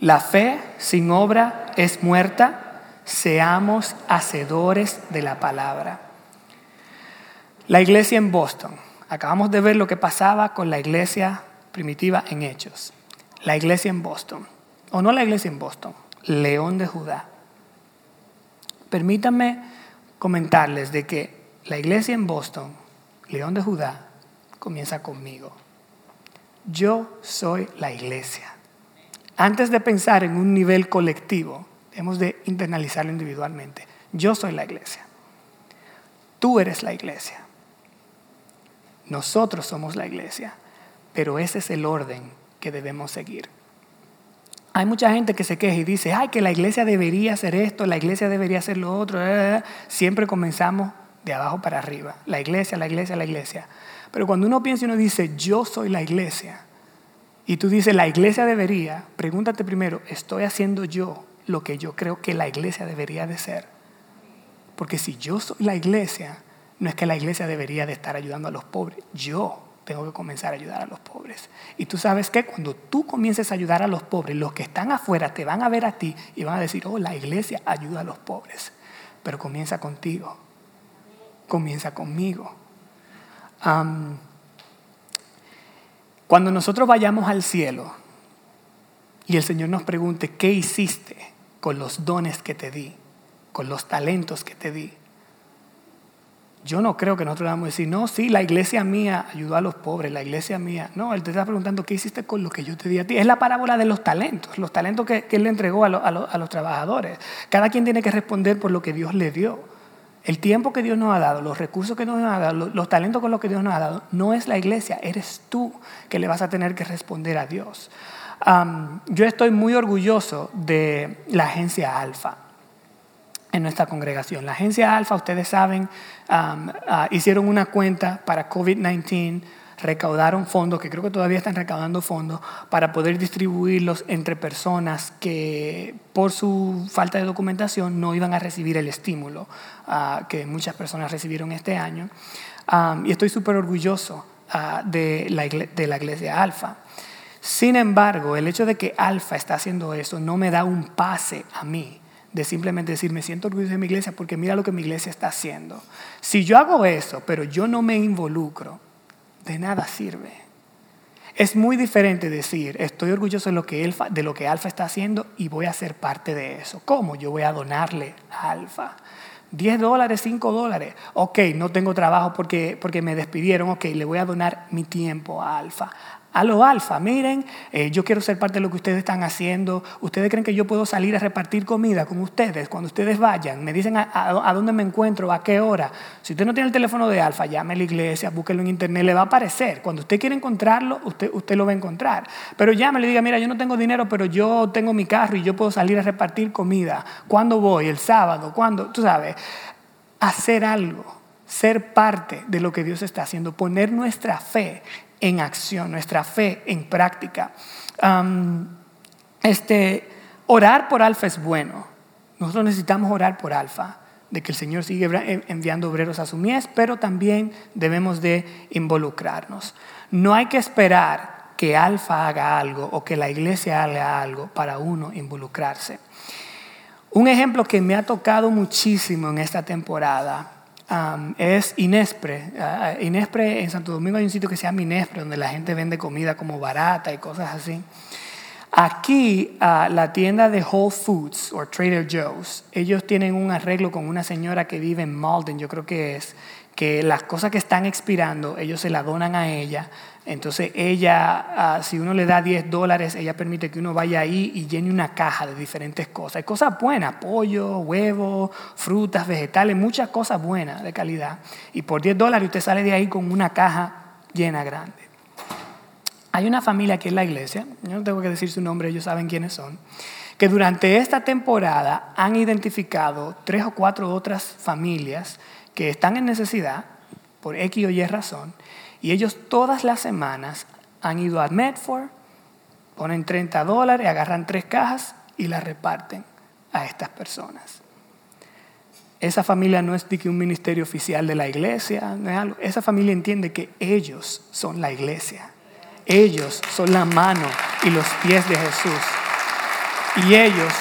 la fe sin obra es muerta, seamos hacedores de la palabra. La iglesia en Boston. Acabamos de ver lo que pasaba con la iglesia primitiva en Hechos. La iglesia en Boston. O no la iglesia en Boston. León de Judá. Permítanme comentarles de que la iglesia en Boston, León de Judá, comienza conmigo. Yo soy la iglesia. Antes de pensar en un nivel colectivo, hemos de internalizarlo individualmente. Yo soy la iglesia. Tú eres la iglesia. Nosotros somos la iglesia, pero ese es el orden que debemos seguir. Hay mucha gente que se queja y dice, ay, que la iglesia debería hacer esto, la iglesia debería hacer lo otro. Eh, eh". Siempre comenzamos de abajo para arriba. La iglesia, la iglesia, la iglesia. Pero cuando uno piensa y uno dice, yo soy la iglesia, y tú dices, la iglesia debería, pregúntate primero, ¿estoy haciendo yo lo que yo creo que la iglesia debería de ser? Porque si yo soy la iglesia, no es que la iglesia debería de estar ayudando a los pobres. Yo tengo que comenzar a ayudar a los pobres. Y tú sabes que cuando tú comiences a ayudar a los pobres, los que están afuera te van a ver a ti y van a decir, oh, la iglesia ayuda a los pobres. Pero comienza contigo. Comienza conmigo. cuando nosotros vayamos al cielo y el Señor nos pregunte, ¿qué hiciste con los dones que te di? Con los talentos que te di yo no creo que nosotros vamos a decir, no, sí, la iglesia mía ayudó a los pobres, la iglesia mía. No, él te está preguntando, ¿qué hiciste con lo que yo te di a ti? Es la parábola de los talentos, los talentos que, él le entregó a, los trabajadores. Cada quien tiene que responder por lo que Dios le dio. El tiempo que Dios nos ha dado, los recursos que nos ha dado, los, talentos con los que Dios nos ha dado, no es la iglesia, eres tú que le vas a tener que responder a Dios. yo estoy muy orgulloso de la agencia Alfa. En nuestra congregación. La agencia Alfa, ustedes saben, ah, hicieron una cuenta para COVID-19 recaudaron fondos, que creo que todavía están recaudando fondos, para poder distribuirlos entre personas que por su falta de documentación no iban a recibir el estímulo ah, que muchas personas recibieron este año. y estoy súper orgulloso ah, de, la de la iglesia Alfa. Sin embargo, el hecho de que Alfa está haciendo eso no me da un pase a mí de simplemente decir, me siento orgulloso de mi iglesia porque mira lo que mi iglesia está haciendo. Si yo hago eso, pero yo no me involucro, de nada sirve. Es muy diferente decir, estoy orgulloso de lo, que Alfa, de lo que está haciendo y voy a ser parte de eso. ¿Cómo? Yo voy a donarle a Alfa. 10 dólares, 5 dólares. Ok, no tengo trabajo porque, porque me despidieron. Ok, le voy a donar mi tiempo a Alfa a lo alfa, miren, eh, yo quiero ser parte de lo que ustedes están haciendo. ¿Ustedes creen que yo puedo salir a repartir comida con ustedes? Cuando ustedes vayan, me dicen a, dónde me encuentro, a qué hora. Si usted no tiene el teléfono de alfa, llame a la iglesia, búsquelo en internet, le va a aparecer. Cuando usted quiere encontrarlo, usted, usted lo va a encontrar. Pero llame, le diga, mira, yo no tengo dinero, pero yo tengo mi carro y yo puedo salir a repartir comida. ¿Cuándo voy? ¿El sábado? ¿Cuándo? Tú sabes, hacer algo ser parte de lo que Dios está haciendo, poner nuestra fe en acción, nuestra fe en práctica. este, orar por Alfa es bueno. Nosotros necesitamos orar por Alfa, de que el Señor sigue enviando obreros a su mies, pero también debemos de involucrarnos. No hay que esperar que Alfa haga algo o que la iglesia haga algo para uno involucrarse. Un ejemplo que me ha tocado muchísimo en esta temporada es Inespre. Inespre, en Santo Domingo hay un sitio que se llama Inespre, donde la gente vende comida como barata y cosas así. Aquí, la tienda de Whole Foods o Trader Joe's, ellos tienen un arreglo con una señora que vive en Malden, yo creo que es, que las cosas que están expirando, ellos se las donan a ella. Entonces ella, ah, si uno le da 10 dólares, ella permite que uno vaya ahí y llene una caja de diferentes cosas. Hay cosas buenas, pollo, huevos, frutas, vegetales, muchas cosas buenas de calidad. Y por 10 dólares usted sale de ahí con una caja llena grande. Hay una familia aquí en la iglesia, yo no tengo que decir su nombre, ellos saben quiénes son, que durante esta temporada han identificado tres o cuatro otras familias que están en necesidad, por X o Y razón, y ellos todas las semanas han ido a Medford, ponen 30 dólares, agarran tres cajas y las reparten a estas personas. Esa familia no es de que un ministerio oficial de la iglesia, esa familia entiende que ellos son la iglesia. Ellos son la mano y los pies de Jesús. Y ellos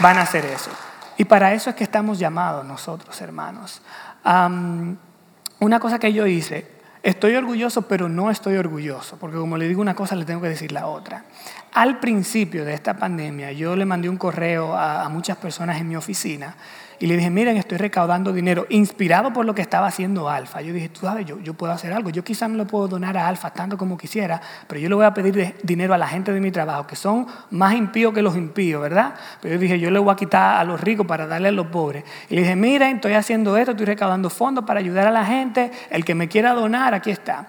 van a hacer eso. Y para eso es que estamos llamados nosotros, hermanos. una cosa que yo hice, estoy orgulloso, pero no estoy orgulloso, porque como le digo una cosa, le tengo que decir la otra. Al principio de esta pandemia, yo le mandé un correo a muchas personas en mi oficina y le dije, miren, estoy recaudando dinero, inspirado por lo que estaba haciendo Alfa. Yo dije, tú sabes, yo, yo puedo hacer algo. Yo quizás no lo puedo donar a Alfa tanto como quisiera, pero yo le voy a pedir dinero a la gente de mi trabajo, que son más impíos que los impíos, ¿verdad? Pero yo dije, yo le voy a quitar a los ricos para darle a los pobres. Y le dije, miren, estoy haciendo esto, estoy recaudando fondos para ayudar a la gente. El que me quiera donar, aquí está.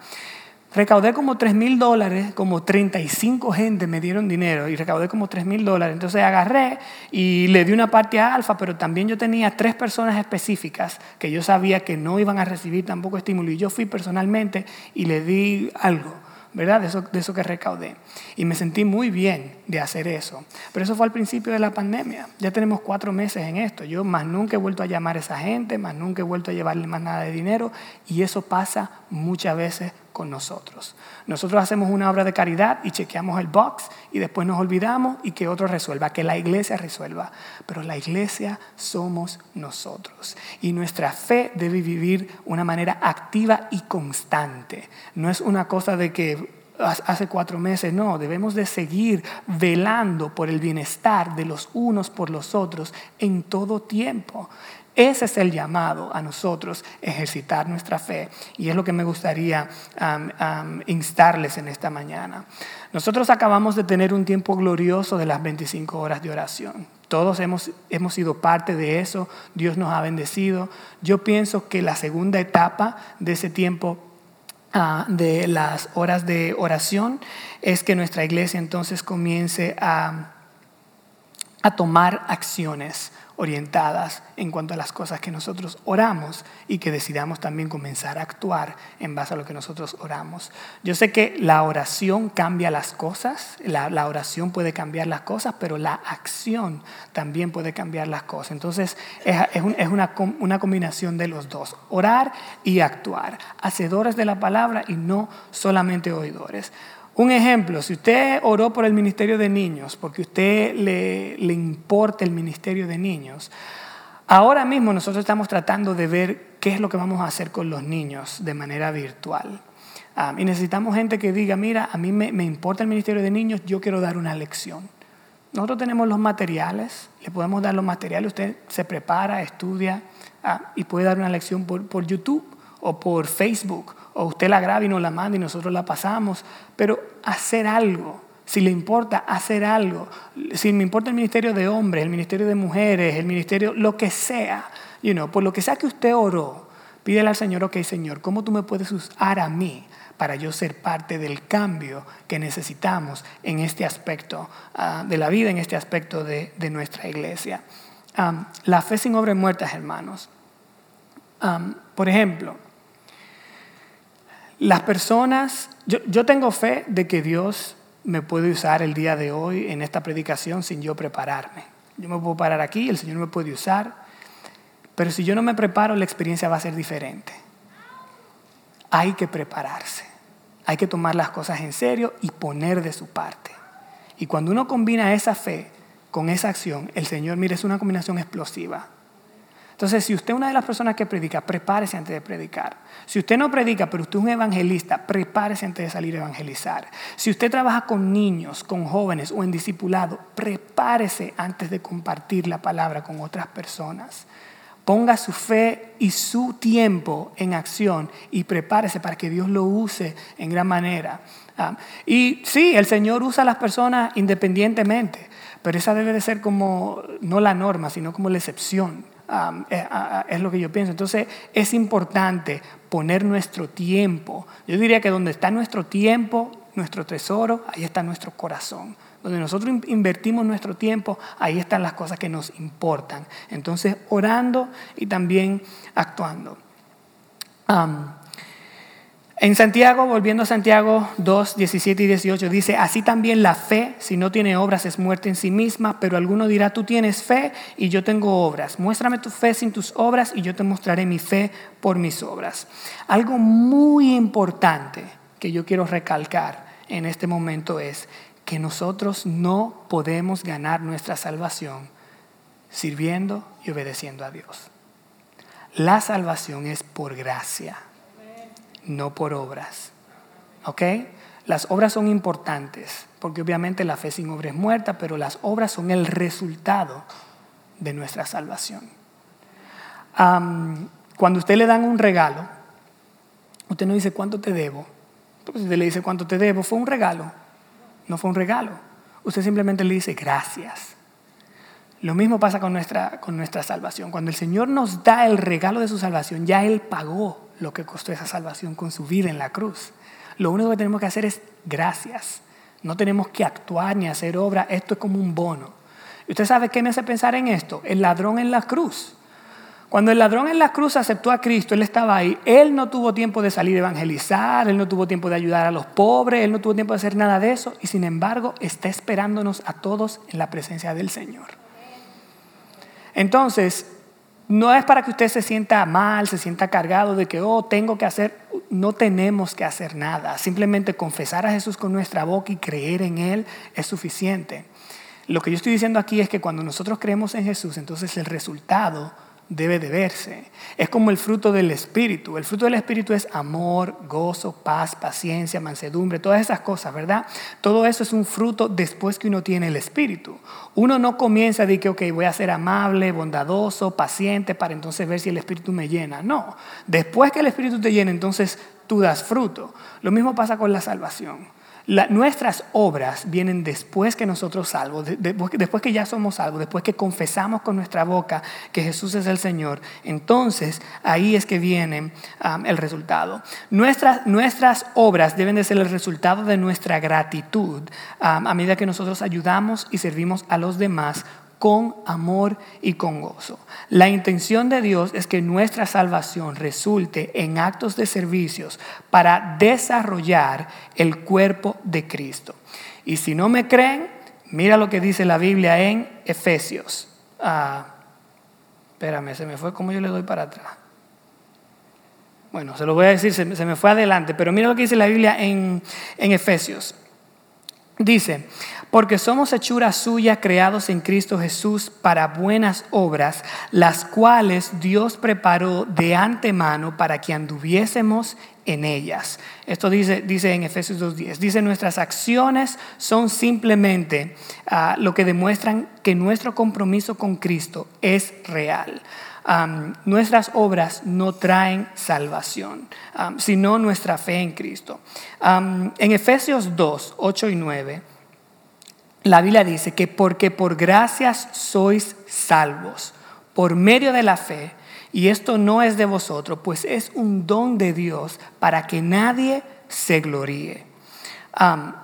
Recaudé como 3 mil dólares, como 35 gente me dieron dinero y recaudé como 3 mil dólares. Entonces agarré y le di una parte a Alfa, pero también yo tenía tres personas específicas que yo sabía que no iban a recibir tampoco estímulo. Y yo fui personalmente y le di algo. ¿verdad? De eso, de eso que recaudé. Y me sentí muy bien de hacer eso. Pero eso fue al principio de la pandemia. Ya tenemos cuatro meses en esto. Yo más nunca he vuelto a llamar a esa gente, más nunca he vuelto a llevarle más nada de dinero. Y eso pasa muchas veces con nosotros. Nosotros hacemos una obra de caridad y chequeamos el box y después nos olvidamos y que otro resuelva, que la iglesia resuelva. Pero la iglesia somos nosotros y nuestra fe debe vivir una manera activa y constante. No es una cosa de que hace cuatro meses, no, debemos de seguir velando por el bienestar de los unos por los otros en todo tiempo. Ese es el llamado a nosotros, ejercitar nuestra fe. Y es lo que me gustaría instarles en esta mañana. Nosotros acabamos de tener un tiempo glorioso de las 25 horas de oración. Todos hemos, hemos sido parte de eso. Dios nos ha bendecido. Yo pienso que la segunda etapa de ese tiempo ah, de las horas de oración es que nuestra iglesia entonces comience a a tomar acciones orientadas en cuanto a las cosas que nosotros oramos y que decidamos también comenzar a actuar en base a lo que nosotros oramos. Yo sé que la oración cambia las cosas, la, oración puede cambiar las cosas, pero la acción también puede cambiar las cosas. Entonces es, una, una combinación de los dos, orar y actuar, hacedores de la palabra y no solamente oidores. Un ejemplo, si usted oró por el ministerio de niños, porque a usted le, le, importa el ministerio de niños, ahora mismo nosotros estamos tratando de ver qué es lo que vamos a hacer con los niños de manera virtual. Ah, y necesitamos gente que diga, mira, a mí me, me, importa el ministerio de niños, yo quiero dar una lección. Nosotros tenemos los materiales, le podemos dar los materiales, usted se prepara, estudia ah, y puede dar una lección por, por YouTube o por Facebook o usted la graba y nos la manda y nosotros la pasamos, pero hacer algo, si le importa hacer algo, si me importa el ministerio de hombres, el ministerio de mujeres, el ministerio, lo que sea, you know, por lo que sea que usted oró, pídele al Señor, ok Señor, ¿cómo tú me puedes usar a mí para yo ser parte del cambio que necesitamos en este aspecto ah, de la vida, en este aspecto de, nuestra iglesia? la fe sin obras muertas, hermanos. por ejemplo, las personas, yo, tengo fe de que Dios me puede usar el día de hoy en esta predicación sin yo prepararme. Yo me puedo parar aquí, el Señor me puede usar, pero si yo no me preparo, la experiencia va a ser diferente. Hay que prepararse, hay que tomar las cosas en serio y poner de su parte. Y cuando uno combina esa fe con esa acción, el Señor, mire, es una combinación explosiva. Entonces, si usted es una de las personas que predica, prepárese antes de predicar. Si usted no predica, pero usted es un evangelista, prepárese antes de salir a evangelizar. Si usted trabaja con niños, con jóvenes o en discipulado, prepárese antes de compartir la palabra con otras personas. Ponga su fe y su tiempo en acción y prepárese para que Dios lo use en gran manera. Ah, y sí, el Señor usa a las personas independientemente, pero esa debe de ser como no la norma, sino como la excepción. Eh, es lo que yo pienso. Entonces es importante poner nuestro tiempo. Yo diría que donde está nuestro tiempo, nuestro tesoro, ahí está nuestro corazón. Donde nosotros invertimos nuestro tiempo, ahí están las cosas que nos importan. Entonces orando y también actuando. En Santiago, volviendo a Santiago 2, 17 y 18, dice, así también la fe, si no tiene obras, es muerte en sí misma, pero alguno dirá, tú tienes fe y yo tengo obras. Muéstrame tu fe sin tus obras y yo te mostraré mi fe por mis obras. Algo muy importante que yo quiero recalcar en este momento es que nosotros no podemos ganar nuestra salvación sirviendo y obedeciendo a Dios. La salvación es por gracia no por obras. ¿Ok? Las obras son importantes, porque obviamente la fe sin obra es muerta, pero las obras son el resultado de nuestra salvación. cuando usted le dan un regalo, usted no dice cuánto te debo. Si usted le dice cuánto te debo, fue un regalo. No fue un regalo. Usted simplemente le dice gracias. Lo mismo pasa con nuestra, con nuestra salvación. Cuando el Señor nos da el regalo de su salvación, ya Él pagó lo que costó esa salvación con su vida en la cruz. Lo único que tenemos que hacer es gracias. No tenemos que actuar ni hacer obra. Esto es como un bono. ¿Y usted sabe qué me hace pensar en esto? El ladrón en la cruz. Cuando el ladrón en la cruz aceptó a Cristo, él estaba ahí. Él no tuvo tiempo de salir a evangelizar, él no tuvo tiempo de ayudar a los pobres, él no tuvo tiempo de hacer nada de eso. Y sin embargo, está esperándonos a todos en la presencia del Señor. Entonces, no es para que usted se sienta mal, se sienta cargado de que, oh, tengo que hacer, no tenemos que hacer nada. Simplemente confesar a Jesús con nuestra boca y creer en Él es suficiente. Lo que yo estoy diciendo aquí es que cuando nosotros creemos en Jesús, entonces el resultado debe de verse. Es como el fruto del Espíritu. El fruto del Espíritu es amor, gozo, paz, paciencia, mansedumbre, todas esas cosas, ¿verdad? Todo eso es un fruto después que uno tiene el Espíritu. Uno no comienza de que, ok, voy a ser amable, bondadoso, paciente, para entonces ver si el Espíritu me llena. No, después que el Espíritu te llena, entonces tú das fruto. Lo mismo pasa con la salvación nuestras obras vienen después que nosotros salvos, después que ya somos salvos, después que confesamos con nuestra boca que Jesús es el Señor. Entonces ahí es que viene el resultado. Nuestras, nuestras obras deben de ser el resultado de nuestra gratitud a medida que nosotros ayudamos y servimos a los demás con amor y con gozo. La intención de Dios es que nuestra salvación resulte en actos de servicios para desarrollar el cuerpo de Cristo. Y si no me creen, mira lo que dice la Biblia en Efesios. Ah, espérame, se me fue, ¿cómo yo le doy para atrás? Bueno, se lo voy a decir, se, me fue adelante, pero mira lo que dice la Biblia en Efesios. Dice, porque somos hechura suya creados en Cristo Jesús para buenas obras, las cuales Dios preparó de antemano para que anduviésemos en ellas. Esto dice, dice en Efesios 2.10. Dice, nuestras acciones son simplemente ah, lo que demuestran que nuestro compromiso con Cristo es real. nuestras obras no traen salvación, sino nuestra fe en Cristo. en Efesios 2, 8 y 9 la Biblia dice que porque por gracias sois salvos, por medio de la fe, y esto no es de vosotros, pues es un don de Dios para que nadie se gloríe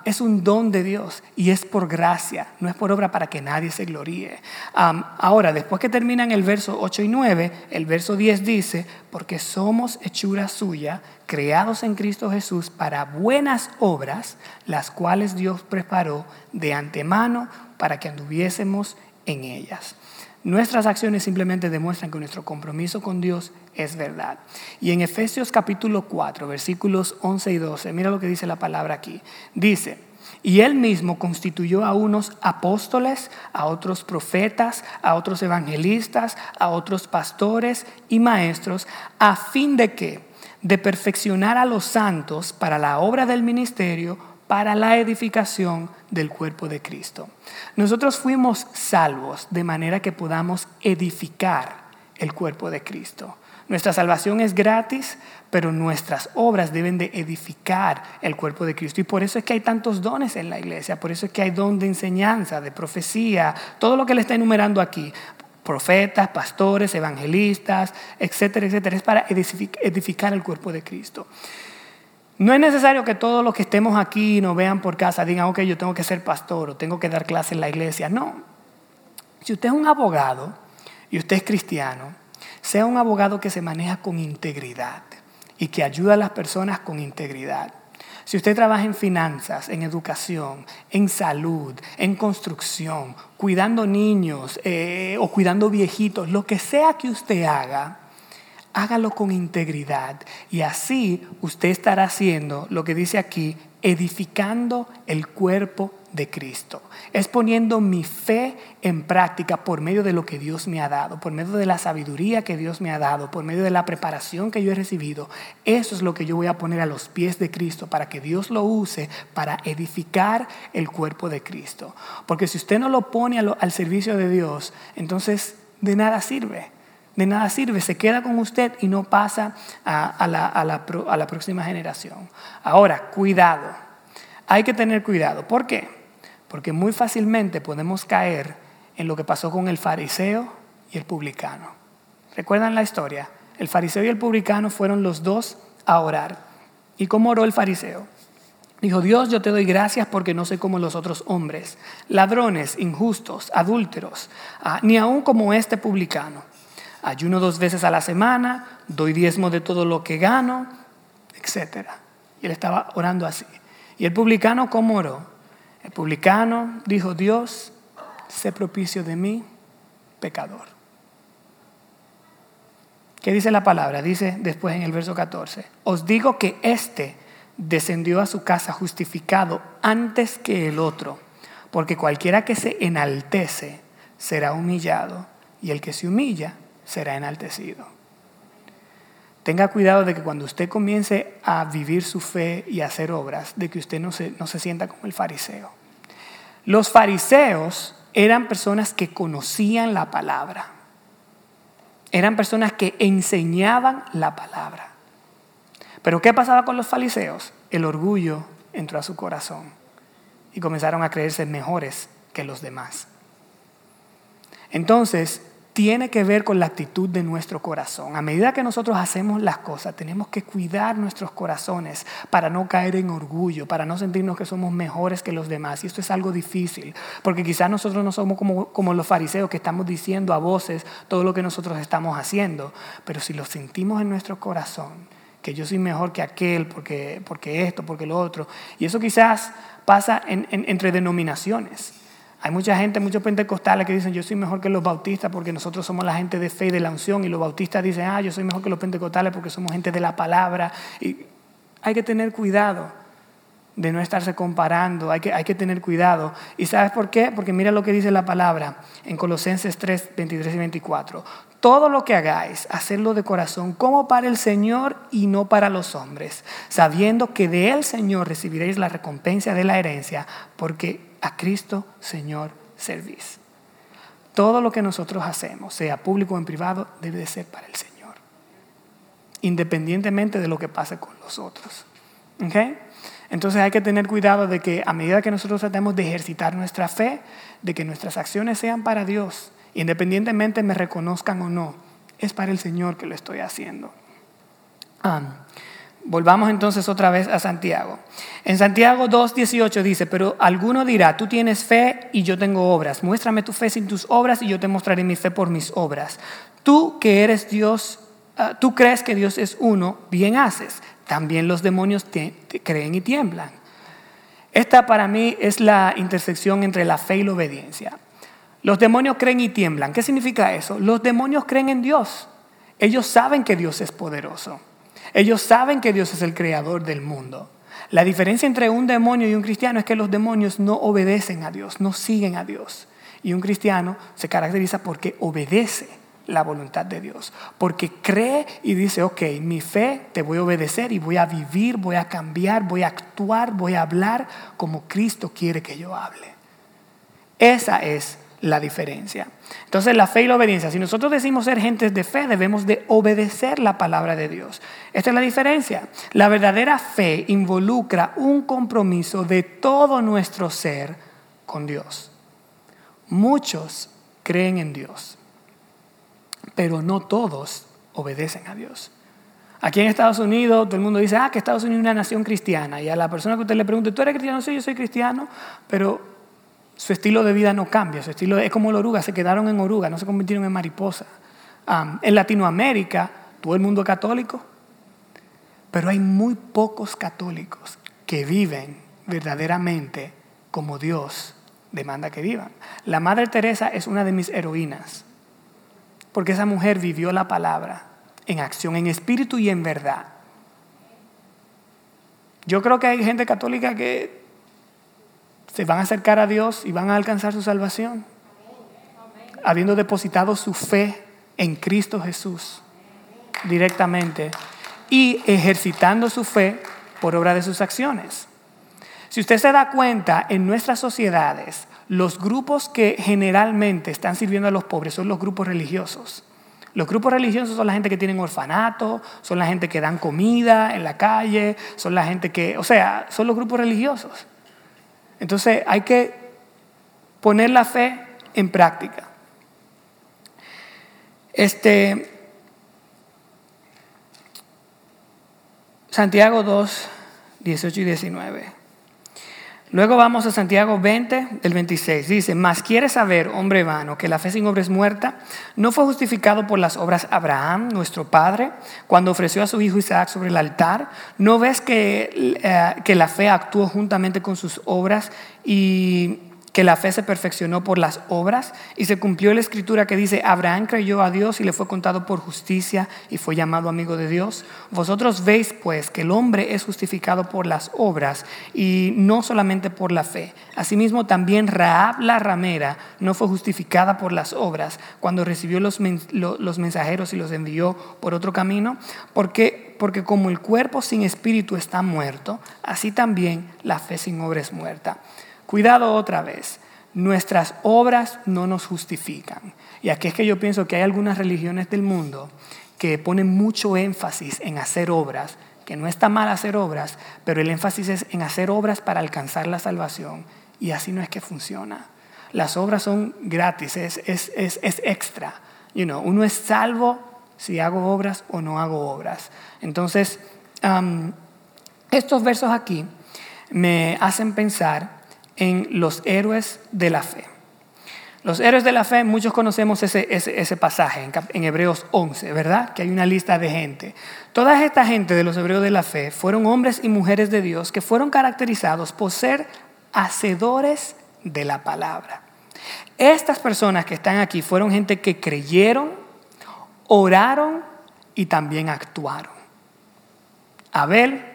es un don de Dios y es por gracia, no es por obra para que nadie se gloríe. ahora, después que terminan el verso 8 y 9, el verso 10 dice, porque somos hechura suya, creados en Cristo Jesús para buenas obras, las cuales Dios preparó de antemano para que anduviésemos en ellas. Nuestras acciones simplemente demuestran que nuestro compromiso con Dios es verdad. Y en Efesios capítulo 4, versículos 11 y 12, mira lo que dice la palabra aquí. Dice, y él mismo constituyó a unos apóstoles, a otros profetas, a otros evangelistas, a otros pastores y maestros, a fin de que, de perfeccionar a los santos para la obra del ministerio, para la edificación del cuerpo de Cristo. Nosotros fuimos salvos de manera que podamos edificar el cuerpo de Cristo. Nuestra salvación es gratis, pero nuestras obras deben de edificar el cuerpo de Cristo. Y por eso es que hay tantos dones en la iglesia, por eso es que hay don de enseñanza, de profecía, todo lo que le está enumerando aquí. Profetas, pastores, evangelistas, etcétera, etcétera. Es para edificar el cuerpo de Cristo. No es necesario que todos los que estemos aquí nos vean por casa digan, ok, yo tengo que ser pastor o tengo que dar clase en la iglesia. No. Si usted es un abogado y usted es cristiano, sea un abogado que se maneja con integridad y que ayuda a las personas con integridad. Si usted trabaja en finanzas, en educación, en salud, en construcción, cuidando niños eh, o cuidando viejitos, lo que sea que usted haga, hágalo con integridad y así usted estará haciendo lo que dice aquí, edificando el cuerpo de Cristo. Es poniendo mi fe en práctica por medio de lo que Dios me ha dado, por medio de la sabiduría que Dios me ha dado, por medio de la preparación que yo he recibido. Eso es lo que yo voy a poner a los pies de Cristo para que Dios lo use para edificar el cuerpo de Cristo. Porque si usted no lo pone al servicio de Dios, entonces de nada sirve de nada sirve, se queda con usted y no pasa a, la, próxima generación. Ahora, cuidado, hay que tener cuidado. ¿Por qué? Porque muy fácilmente podemos caer en lo que pasó con el fariseo y el publicano. ¿Recuerdan la historia? El fariseo y el publicano fueron los dos a orar. ¿Y cómo oró el fariseo? Dijo, Dios, yo te doy gracias porque no soy como los otros hombres, ladrones, injustos, adúlteros, ah, ni aún como este publicano ayuno dos veces a la semana, doy diezmo de todo lo que gano, etc. Y él estaba orando así. ¿Y el publicano cómo oró? El publicano dijo, Dios, sé propicio de mí, pecador. ¿Qué dice la palabra? Dice después en el verso 14, os digo que éste descendió a su casa justificado antes que el otro, porque cualquiera que se enaltece será humillado, y el que se humilla será enaltecido. Tenga cuidado de que cuando usted comience a vivir su fe y a hacer obras, de que usted no se, no se sienta como el fariseo. Los fariseos eran personas que conocían la palabra. Eran personas que enseñaban la palabra. Pero ¿qué pasaba con los fariseos? El orgullo entró a su corazón y comenzaron a creerse mejores que los demás. Entonces, tiene que ver con la actitud de nuestro corazón. A medida que nosotros hacemos las cosas, tenemos que cuidar nuestros corazones para no caer en orgullo, para no sentirnos que somos mejores que los demás. Y esto es algo difícil, porque quizás nosotros no somos como, como los fariseos que estamos diciendo a voces todo lo que nosotros estamos haciendo, pero si lo sentimos en nuestro corazón, que yo soy mejor que aquel, porque, porque esto, porque lo otro, y eso quizás pasa entre denominaciones. Hay mucha gente, muchos pentecostales que dicen, yo soy mejor que los bautistas porque nosotros somos la gente de fe y de la unción. Y los bautistas dicen, ah, yo soy mejor que los pentecostales porque somos gente de la palabra. Y hay que tener cuidado de no estarse comparando, hay que, hay que tener cuidado. ¿Y sabes por qué? Porque mira lo que dice la palabra en Colosenses 3, 23 y 24. Todo lo que hagáis, hacerlo de corazón, como para el Señor y no para los hombres, sabiendo que de él, Señor, recibiréis la recompensa de la herencia, porque a Cristo Señor servís. Todo lo que nosotros hacemos, sea público o en privado, debe de ser para el Señor, independientemente de lo que pase con los otros. Entonces hay que tener cuidado de que a medida que nosotros tratemos de ejercitar nuestra fe, de que nuestras acciones sean para Dios, independientemente me reconozcan o no, es para el Señor que lo estoy haciendo. Volvamos entonces otra vez a Santiago. En Santiago 2.18 dice, pero alguno dirá, tú tienes fe y yo tengo obras. Muéstrame tu fe sin tus obras y yo te mostraré mi fe por mis obras. Tú que eres Dios, ah, tú crees que Dios es uno, bien haces. También los demonios creen y tiemblan. Esta para mí es la intersección entre la fe y la obediencia. Los demonios creen y tiemblan. ¿Qué significa eso? Los demonios creen en Dios. Ellos saben que Dios es poderoso. Ellos saben que Dios es el creador del mundo. La diferencia entre un demonio y un cristiano es que los demonios no obedecen a Dios, no siguen a Dios. Y un cristiano se caracteriza porque obedece la voluntad de Dios, porque cree y dice, ok, mi fe te voy a obedecer y voy a vivir, voy a cambiar, voy a actuar, voy a hablar como Cristo quiere que yo hable. Esa es la diferencia. Entonces la fe y la obediencia, si nosotros decimos ser gentes de fe, debemos de obedecer la palabra de Dios. Esta es la diferencia. La verdadera fe involucra un compromiso de todo nuestro ser con Dios. Muchos creen en Dios, pero no todos obedecen a Dios. Aquí en Estados Unidos todo el mundo dice, ah, que Estados Unidos es una nación cristiana. Y a la persona que usted le pregunte, ¿tú eres cristiano? Sí, yo soy cristiano, pero su estilo de vida no cambia, su estilo es como la oruga, se quedaron en oruga, no se convirtieron en mariposa. en Latinoamérica, todo el mundo es católico, pero hay muy pocos católicos que viven verdaderamente como Dios demanda que vivan. La Madre Teresa es una de mis heroínas, porque esa mujer vivió la palabra en acción, en espíritu y en verdad. Yo creo que hay gente católica que se van a acercar a Dios y van a alcanzar su salvación, habiendo depositado su fe en Cristo Jesús directamente y ejercitando su fe por obra de sus acciones. Si usted se da cuenta, en nuestras sociedades, los grupos que generalmente están sirviendo a los pobres son los grupos religiosos. Los grupos religiosos son la gente que tienen orfanato, son la gente que dan comida en la calle, son la gente que, o sea, son los grupos religiosos. Entonces hay que poner la fe en práctica. Este, Santiago 2, 18 y 19. Luego vamos a Santiago 20, del 26. Dice, mas quieres saber, hombre vano, que la fe sin obra es muerta. ¿No fue justificado por las obras Abraham, nuestro padre, cuando ofreció a su hijo Isaac sobre el altar? ¿No ves que, eh, que la fe actuó juntamente con sus obras y que la fe se perfeccionó por las obras y se cumplió la escritura que dice, Abraham creyó a Dios y le fue contado por justicia y fue llamado amigo de Dios. Vosotros veis pues que el hombre es justificado por las obras y no solamente por la fe. Asimismo también Raab la ramera no fue justificada por las obras cuando recibió los, los mensajeros y los envió por otro camino, porque, porque como el cuerpo sin espíritu está muerto, así también la fe sin obra es muerta. Cuidado otra vez, nuestras obras no nos justifican. Y aquí es que yo pienso que hay algunas religiones del mundo que ponen mucho énfasis en hacer obras, que no está mal hacer obras, pero el énfasis es en hacer obras para alcanzar la salvación. Y así no es que funciona. Las obras son gratis, es, es, es, es extra. You know, uno es salvo si hago obras o no hago obras. Entonces, estos versos aquí me hacen pensar en los héroes de la fe. Los héroes de la fe, muchos conocemos ese, ese, pasaje en, en, Hebreos 11, ¿verdad? Que hay una lista de gente. Toda esta gente de los hebreos de la fe fueron hombres y mujeres de Dios que fueron caracterizados por ser hacedores de la palabra. Estas personas que están aquí fueron gente que creyeron, oraron y también actuaron. Abel,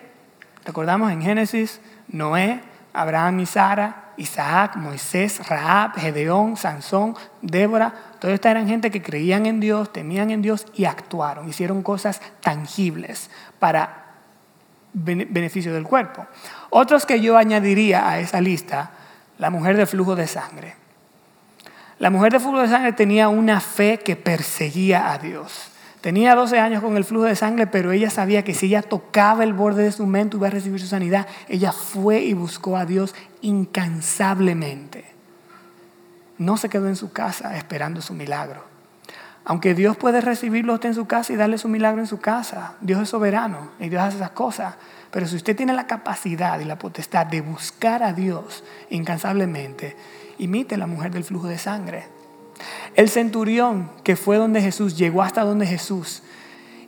recordamos en Génesis, Noé, Abraham y Sara, Isaac, Moisés, Raab, Gedeón, Sansón, Débora, todos estas eran gente que creían en Dios, temían en Dios y actuaron, hicieron cosas tangibles para beneficio del cuerpo. Otros que yo añadiría a esa lista, la mujer de flujo de sangre. La mujer de flujo de sangre tenía una fe que perseguía a Dios. Tenía 12 años con el flujo de sangre, pero ella sabía que si ella tocaba el borde de su mento iba a recibir su sanidad. Ella fue y buscó a Dios incansablemente. No se quedó en su casa esperando su milagro. Aunque Dios puede recibirlo usted en su casa y darle su milagro en su casa, Dios es soberano y Dios hace esas cosas. Pero si usted tiene la capacidad y la potestad de buscar a Dios incansablemente, imite a la mujer del flujo de sangre. El centurión que fue donde Jesús, llegó hasta donde Jesús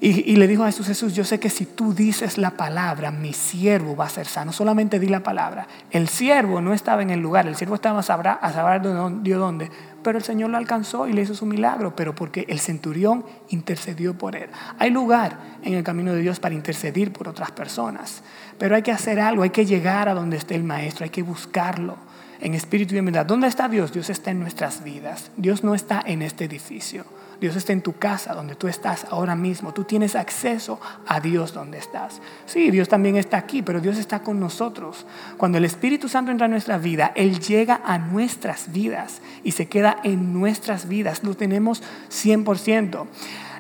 y, le dijo a Jesús, Jesús, yo sé que si tú dices la palabra, mi siervo va a ser sano. Solamente di la palabra. El siervo no estaba en el lugar, el siervo estaba a saber, a saber dónde, pero el Señor lo alcanzó y le hizo su milagro, pero porque el centurión intercedió por él. Hay lugar en el camino de Dios para intercedir por otras personas, pero hay que hacer algo, hay que llegar a donde esté el maestro, hay que buscarlo en espíritu y en verdad. ¿Dónde está Dios? Dios está en nuestras vidas. Dios no está en este edificio. Dios está en tu casa, donde tú estás ahora mismo. Tú tienes acceso a Dios donde estás. Sí, Dios también está aquí, pero Dios está con nosotros. Cuando el Espíritu Santo entra en nuestra vida, Él llega a nuestras vidas y se queda en nuestras vidas. Lo tenemos 100%.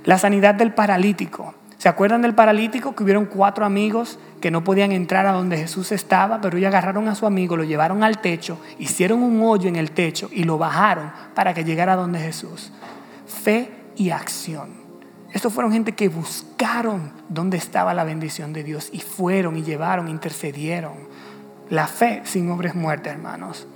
La sanidad del paralítico. ¿Se acuerdan del paralítico que hubieron cuatro amigos que no podían entrar a donde Jesús estaba, pero ellos agarraron a su amigo, lo llevaron al techo, hicieron un hoyo en el techo y lo bajaron para que llegara a donde Jesús? Fe y acción. Estos fueron gente que buscaron dónde estaba la bendición de Dios y fueron y llevaron, intercedieron. La fe sin obras muertas, hermanos.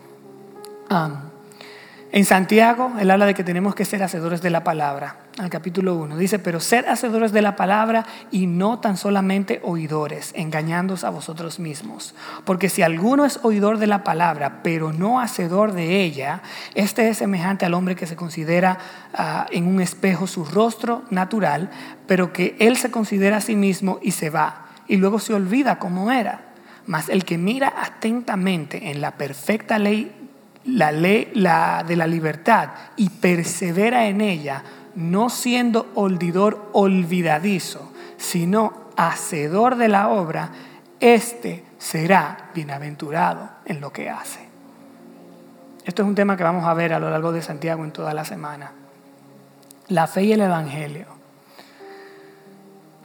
En Santiago, él habla de que tenemos que ser hacedores de la palabra. Al capítulo 1 dice, pero ser hacedores de la palabra y no tan solamente oidores, engañándoos a vosotros mismos. Porque si alguno es oidor de la palabra, pero no hacedor de ella, este es semejante al hombre que se considera ah, en un espejo su rostro natural, pero que él se considera a sí mismo y se va, y luego se olvida cómo era. Mas el que mira atentamente en la perfecta ley la ley la de la libertad y persevera en ella, no siendo olvidor olvidadizo, sino hacedor de la obra, éste será bienaventurado en lo que hace. Esto es un tema que vamos a ver a lo largo de Santiago en toda la semana. La fe y el Evangelio.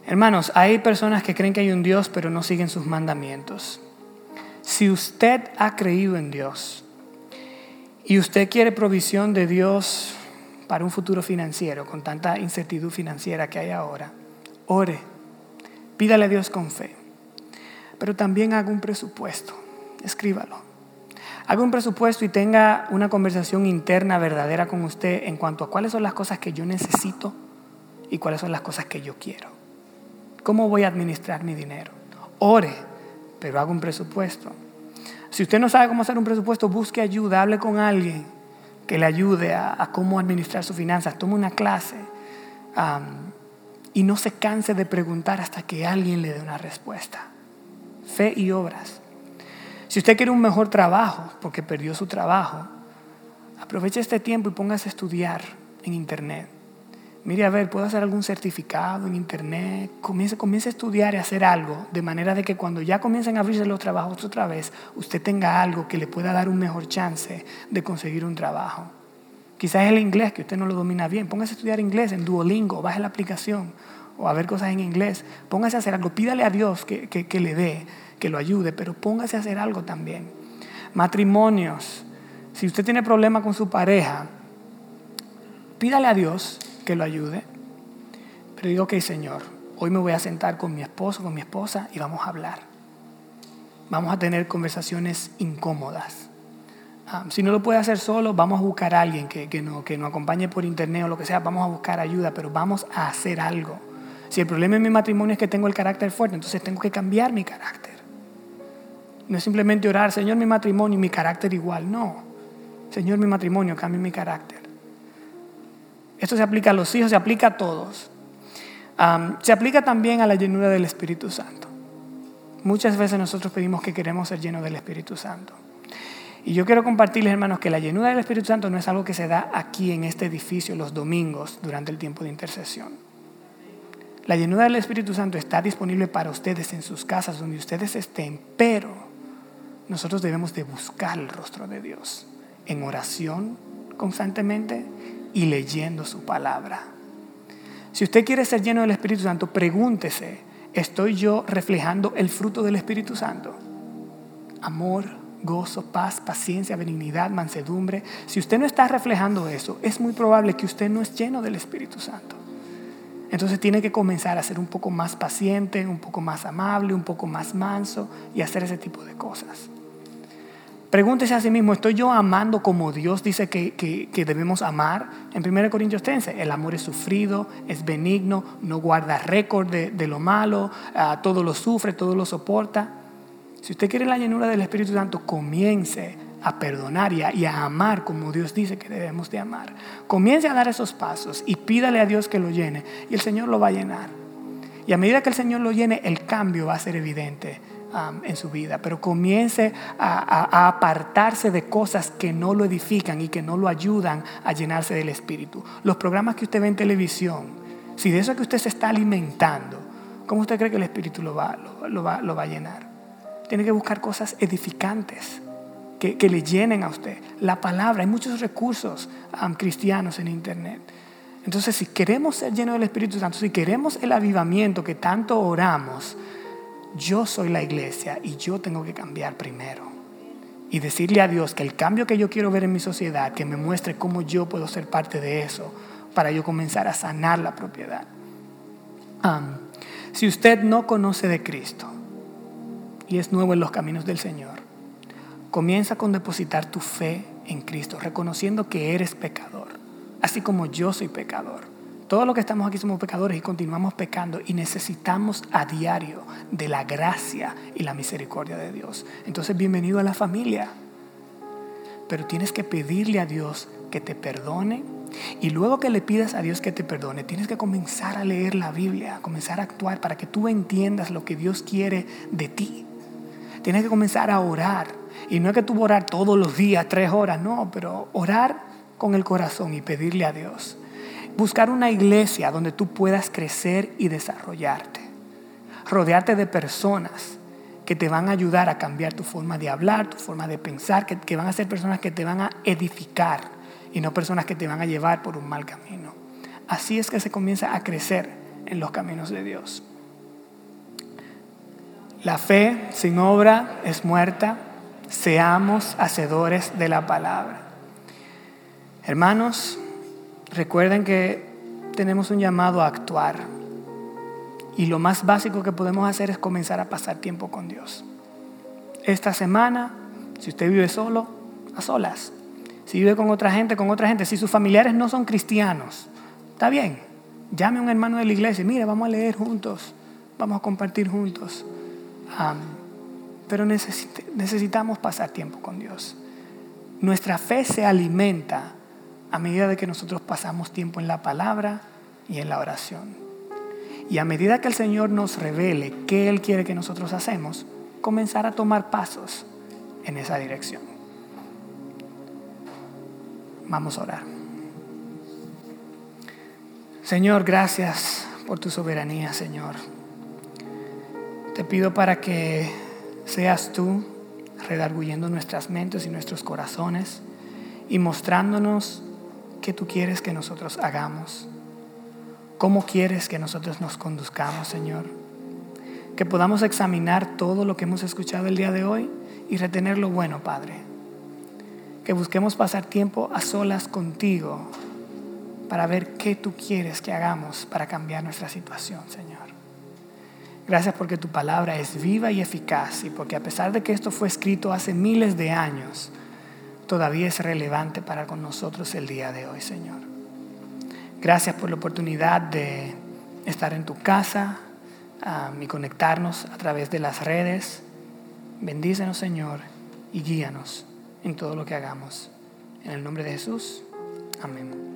Hermanos, hay personas que creen que hay un Dios pero no siguen sus mandamientos. Si usted ha creído en Dios, y usted quiere provisión de Dios para un futuro financiero, con tanta incertidumbre financiera que hay ahora, ore, pídale a Dios con fe, pero también haga un presupuesto, escríbalo. Haga un presupuesto y tenga una conversación interna verdadera con usted en cuanto a cuáles son las cosas que yo necesito y cuáles son las cosas que yo quiero. ¿Cómo voy a administrar mi dinero? Ore, pero haga un presupuesto. Si usted no sabe cómo hacer un presupuesto, busque ayuda, hable con alguien que le ayude a, cómo administrar sus finanzas, tome una clase y no se canse de preguntar hasta que alguien le dé una respuesta. Fe y obras. Si usted quiere un mejor trabajo porque perdió su trabajo, aproveche este tiempo y póngase a estudiar en internet mire a ver, puedo hacer algún certificado en internet, comience, comience a estudiar y hacer algo, de manera de que cuando ya comiencen a abrirse los trabajos otra vez, usted tenga algo que le pueda dar un mejor chance de conseguir un trabajo. Quizás es el inglés que usted no lo domina bien, póngase a estudiar inglés en Duolingo, baje la aplicación o a ver cosas en inglés, póngase a hacer algo, pídale a Dios que, que le dé, que lo ayude, pero póngase a hacer algo también. Matrimonios, si usted tiene problemas con su pareja, pídale a Dios que lo ayude. Pero digo, ok Señor, hoy me voy a sentar con mi esposo, con mi esposa y vamos a hablar. Vamos a tener conversaciones incómodas. Ah, si no lo puede hacer solo, vamos a buscar a alguien que, que, no, que nos acompañe por internet o lo que sea. Vamos a buscar ayuda, pero vamos a hacer algo. Si el problema en mi matrimonio es que tengo el carácter fuerte, entonces tengo que cambiar mi carácter. No es simplemente orar, Señor, mi matrimonio y mi carácter igual. No. Señor, mi matrimonio, cambie mi carácter. Esto se aplica a los hijos, se aplica a todos. se aplica también a la llenura del Espíritu Santo. Muchas veces nosotros pedimos que queremos ser llenos del Espíritu Santo. Y yo quiero compartirles, hermanos, que la llenura del Espíritu Santo no es algo que se da aquí en este edificio los domingos durante el tiempo de intercesión. La llenura del Espíritu Santo está disponible para ustedes en sus casas, donde ustedes estén, pero nosotros debemos de buscar el rostro de Dios en oración constantemente y leyendo su palabra. Si usted quiere ser lleno del Espíritu Santo, pregúntese, ¿estoy yo reflejando el fruto del Espíritu Santo? Amor, gozo, paz, paciencia, benignidad, mansedumbre. Si usted no está reflejando eso, es muy probable que usted no es lleno del Espíritu Santo. Entonces tiene que comenzar a ser un poco más paciente, un poco más amable, un poco más manso y hacer ese tipo de cosas. Pregúntese a sí mismo, ¿estoy yo amando como Dios dice que, debemos amar? En 1 Corintios 13, el amor es sufrido, es benigno, no guarda récord de, lo malo, ah, todo lo sufre, todo lo soporta. Si usted quiere la llenura del Espíritu Santo, comience a perdonar y a, amar como Dios dice que debemos de amar. Comience a dar esos pasos y pídale a Dios que lo llene y el Señor lo va a llenar. Y a medida que el Señor lo llene, el cambio va a ser evidente um, en su vida. Pero comience a, apartarse de cosas que no lo edifican y que no lo ayudan a llenarse del Espíritu. Los programas que usted ve en televisión, si de eso que usted se está alimentando, ¿cómo usted cree que el Espíritu lo va, lo, va, lo va a llenar? Tiene que buscar cosas edificantes que, le llenen a usted. La palabra, hay muchos recursos um, cristianos en Internet. Entonces, si queremos ser llenos del Espíritu Santo, si queremos el avivamiento que tanto oramos, yo soy la iglesia y yo tengo que cambiar primero. Y decirle a Dios que el cambio que yo quiero ver en mi sociedad, que me muestre cómo yo puedo ser parte de eso, para yo comenzar a sanar la propiedad. Si usted no conoce de Cristo y es nuevo en los caminos del Señor, Comienza con depositar tu fe en Cristo, reconociendo que eres pecador, así como yo soy pecador. Todos los que estamos aquí somos pecadores y continuamos pecando y necesitamos a diario de la gracia y la misericordia de Dios. Entonces, bienvenido a la familia. Pero tienes que pedirle a Dios que te perdone y luego que le pidas a Dios que te perdone, tienes que comenzar a leer la Biblia, comenzar a actuar para que tú entiendas lo que Dios quiere de ti. Tienes que comenzar a orar y no es que tú orar todos los días, tres horas, no, pero orar con el corazón y pedirle a Dios. Buscar una iglesia donde tú puedas crecer y desarrollarte. Rodearte de personas que te van a ayudar a cambiar tu forma de hablar, tu forma de pensar, que, que van a ser personas que te van a edificar y no personas que te van a llevar por un mal camino. Así es que se comienza a crecer en los caminos de Dios. La fe sin obra es muerta, seamos hacedores de la palabra. Hermanos, recuerden que tenemos un llamado a actuar y lo más básico que podemos hacer es comenzar a pasar tiempo con Dios. Esta semana, si usted vive solo, a solas. Si vive con otra gente, con otra gente. Si sus familiares no son cristianos, está bien. Llame a un hermano de la iglesia. Mira, vamos a leer juntos. Vamos a compartir juntos. Pero necesitamos pasar tiempo con Dios. Nuestra fe se alimenta a medida de que nosotros pasamos tiempo en la palabra y en la oración. Y a medida que el Señor nos revele qué Él quiere que nosotros hacemos, comenzar a tomar pasos en esa dirección. Vamos a orar. Señor, gracias por tu soberanía, Señor. Te pido para que seas tú redarguyendo nuestras mentes y nuestros corazones y mostrándonos qué tú quieres que nosotros hagamos, cómo quieres que nosotros nos conduzcamos, Señor. Que podamos examinar todo lo que hemos escuchado el día de hoy y retener lo bueno, Padre. Que busquemos pasar tiempo a solas contigo para ver qué tú quieres que hagamos para cambiar nuestra situación, Señor. Gracias porque tu palabra es viva y eficaz y porque a pesar de que esto fue escrito hace miles de años, todavía es relevante para con nosotros el día de hoy, Señor. Gracias por la oportunidad de estar en tu casa y conectarnos a través de las redes. Bendícenos, Señor, y guíanos en todo lo que hagamos. En el nombre de Jesús. Amén.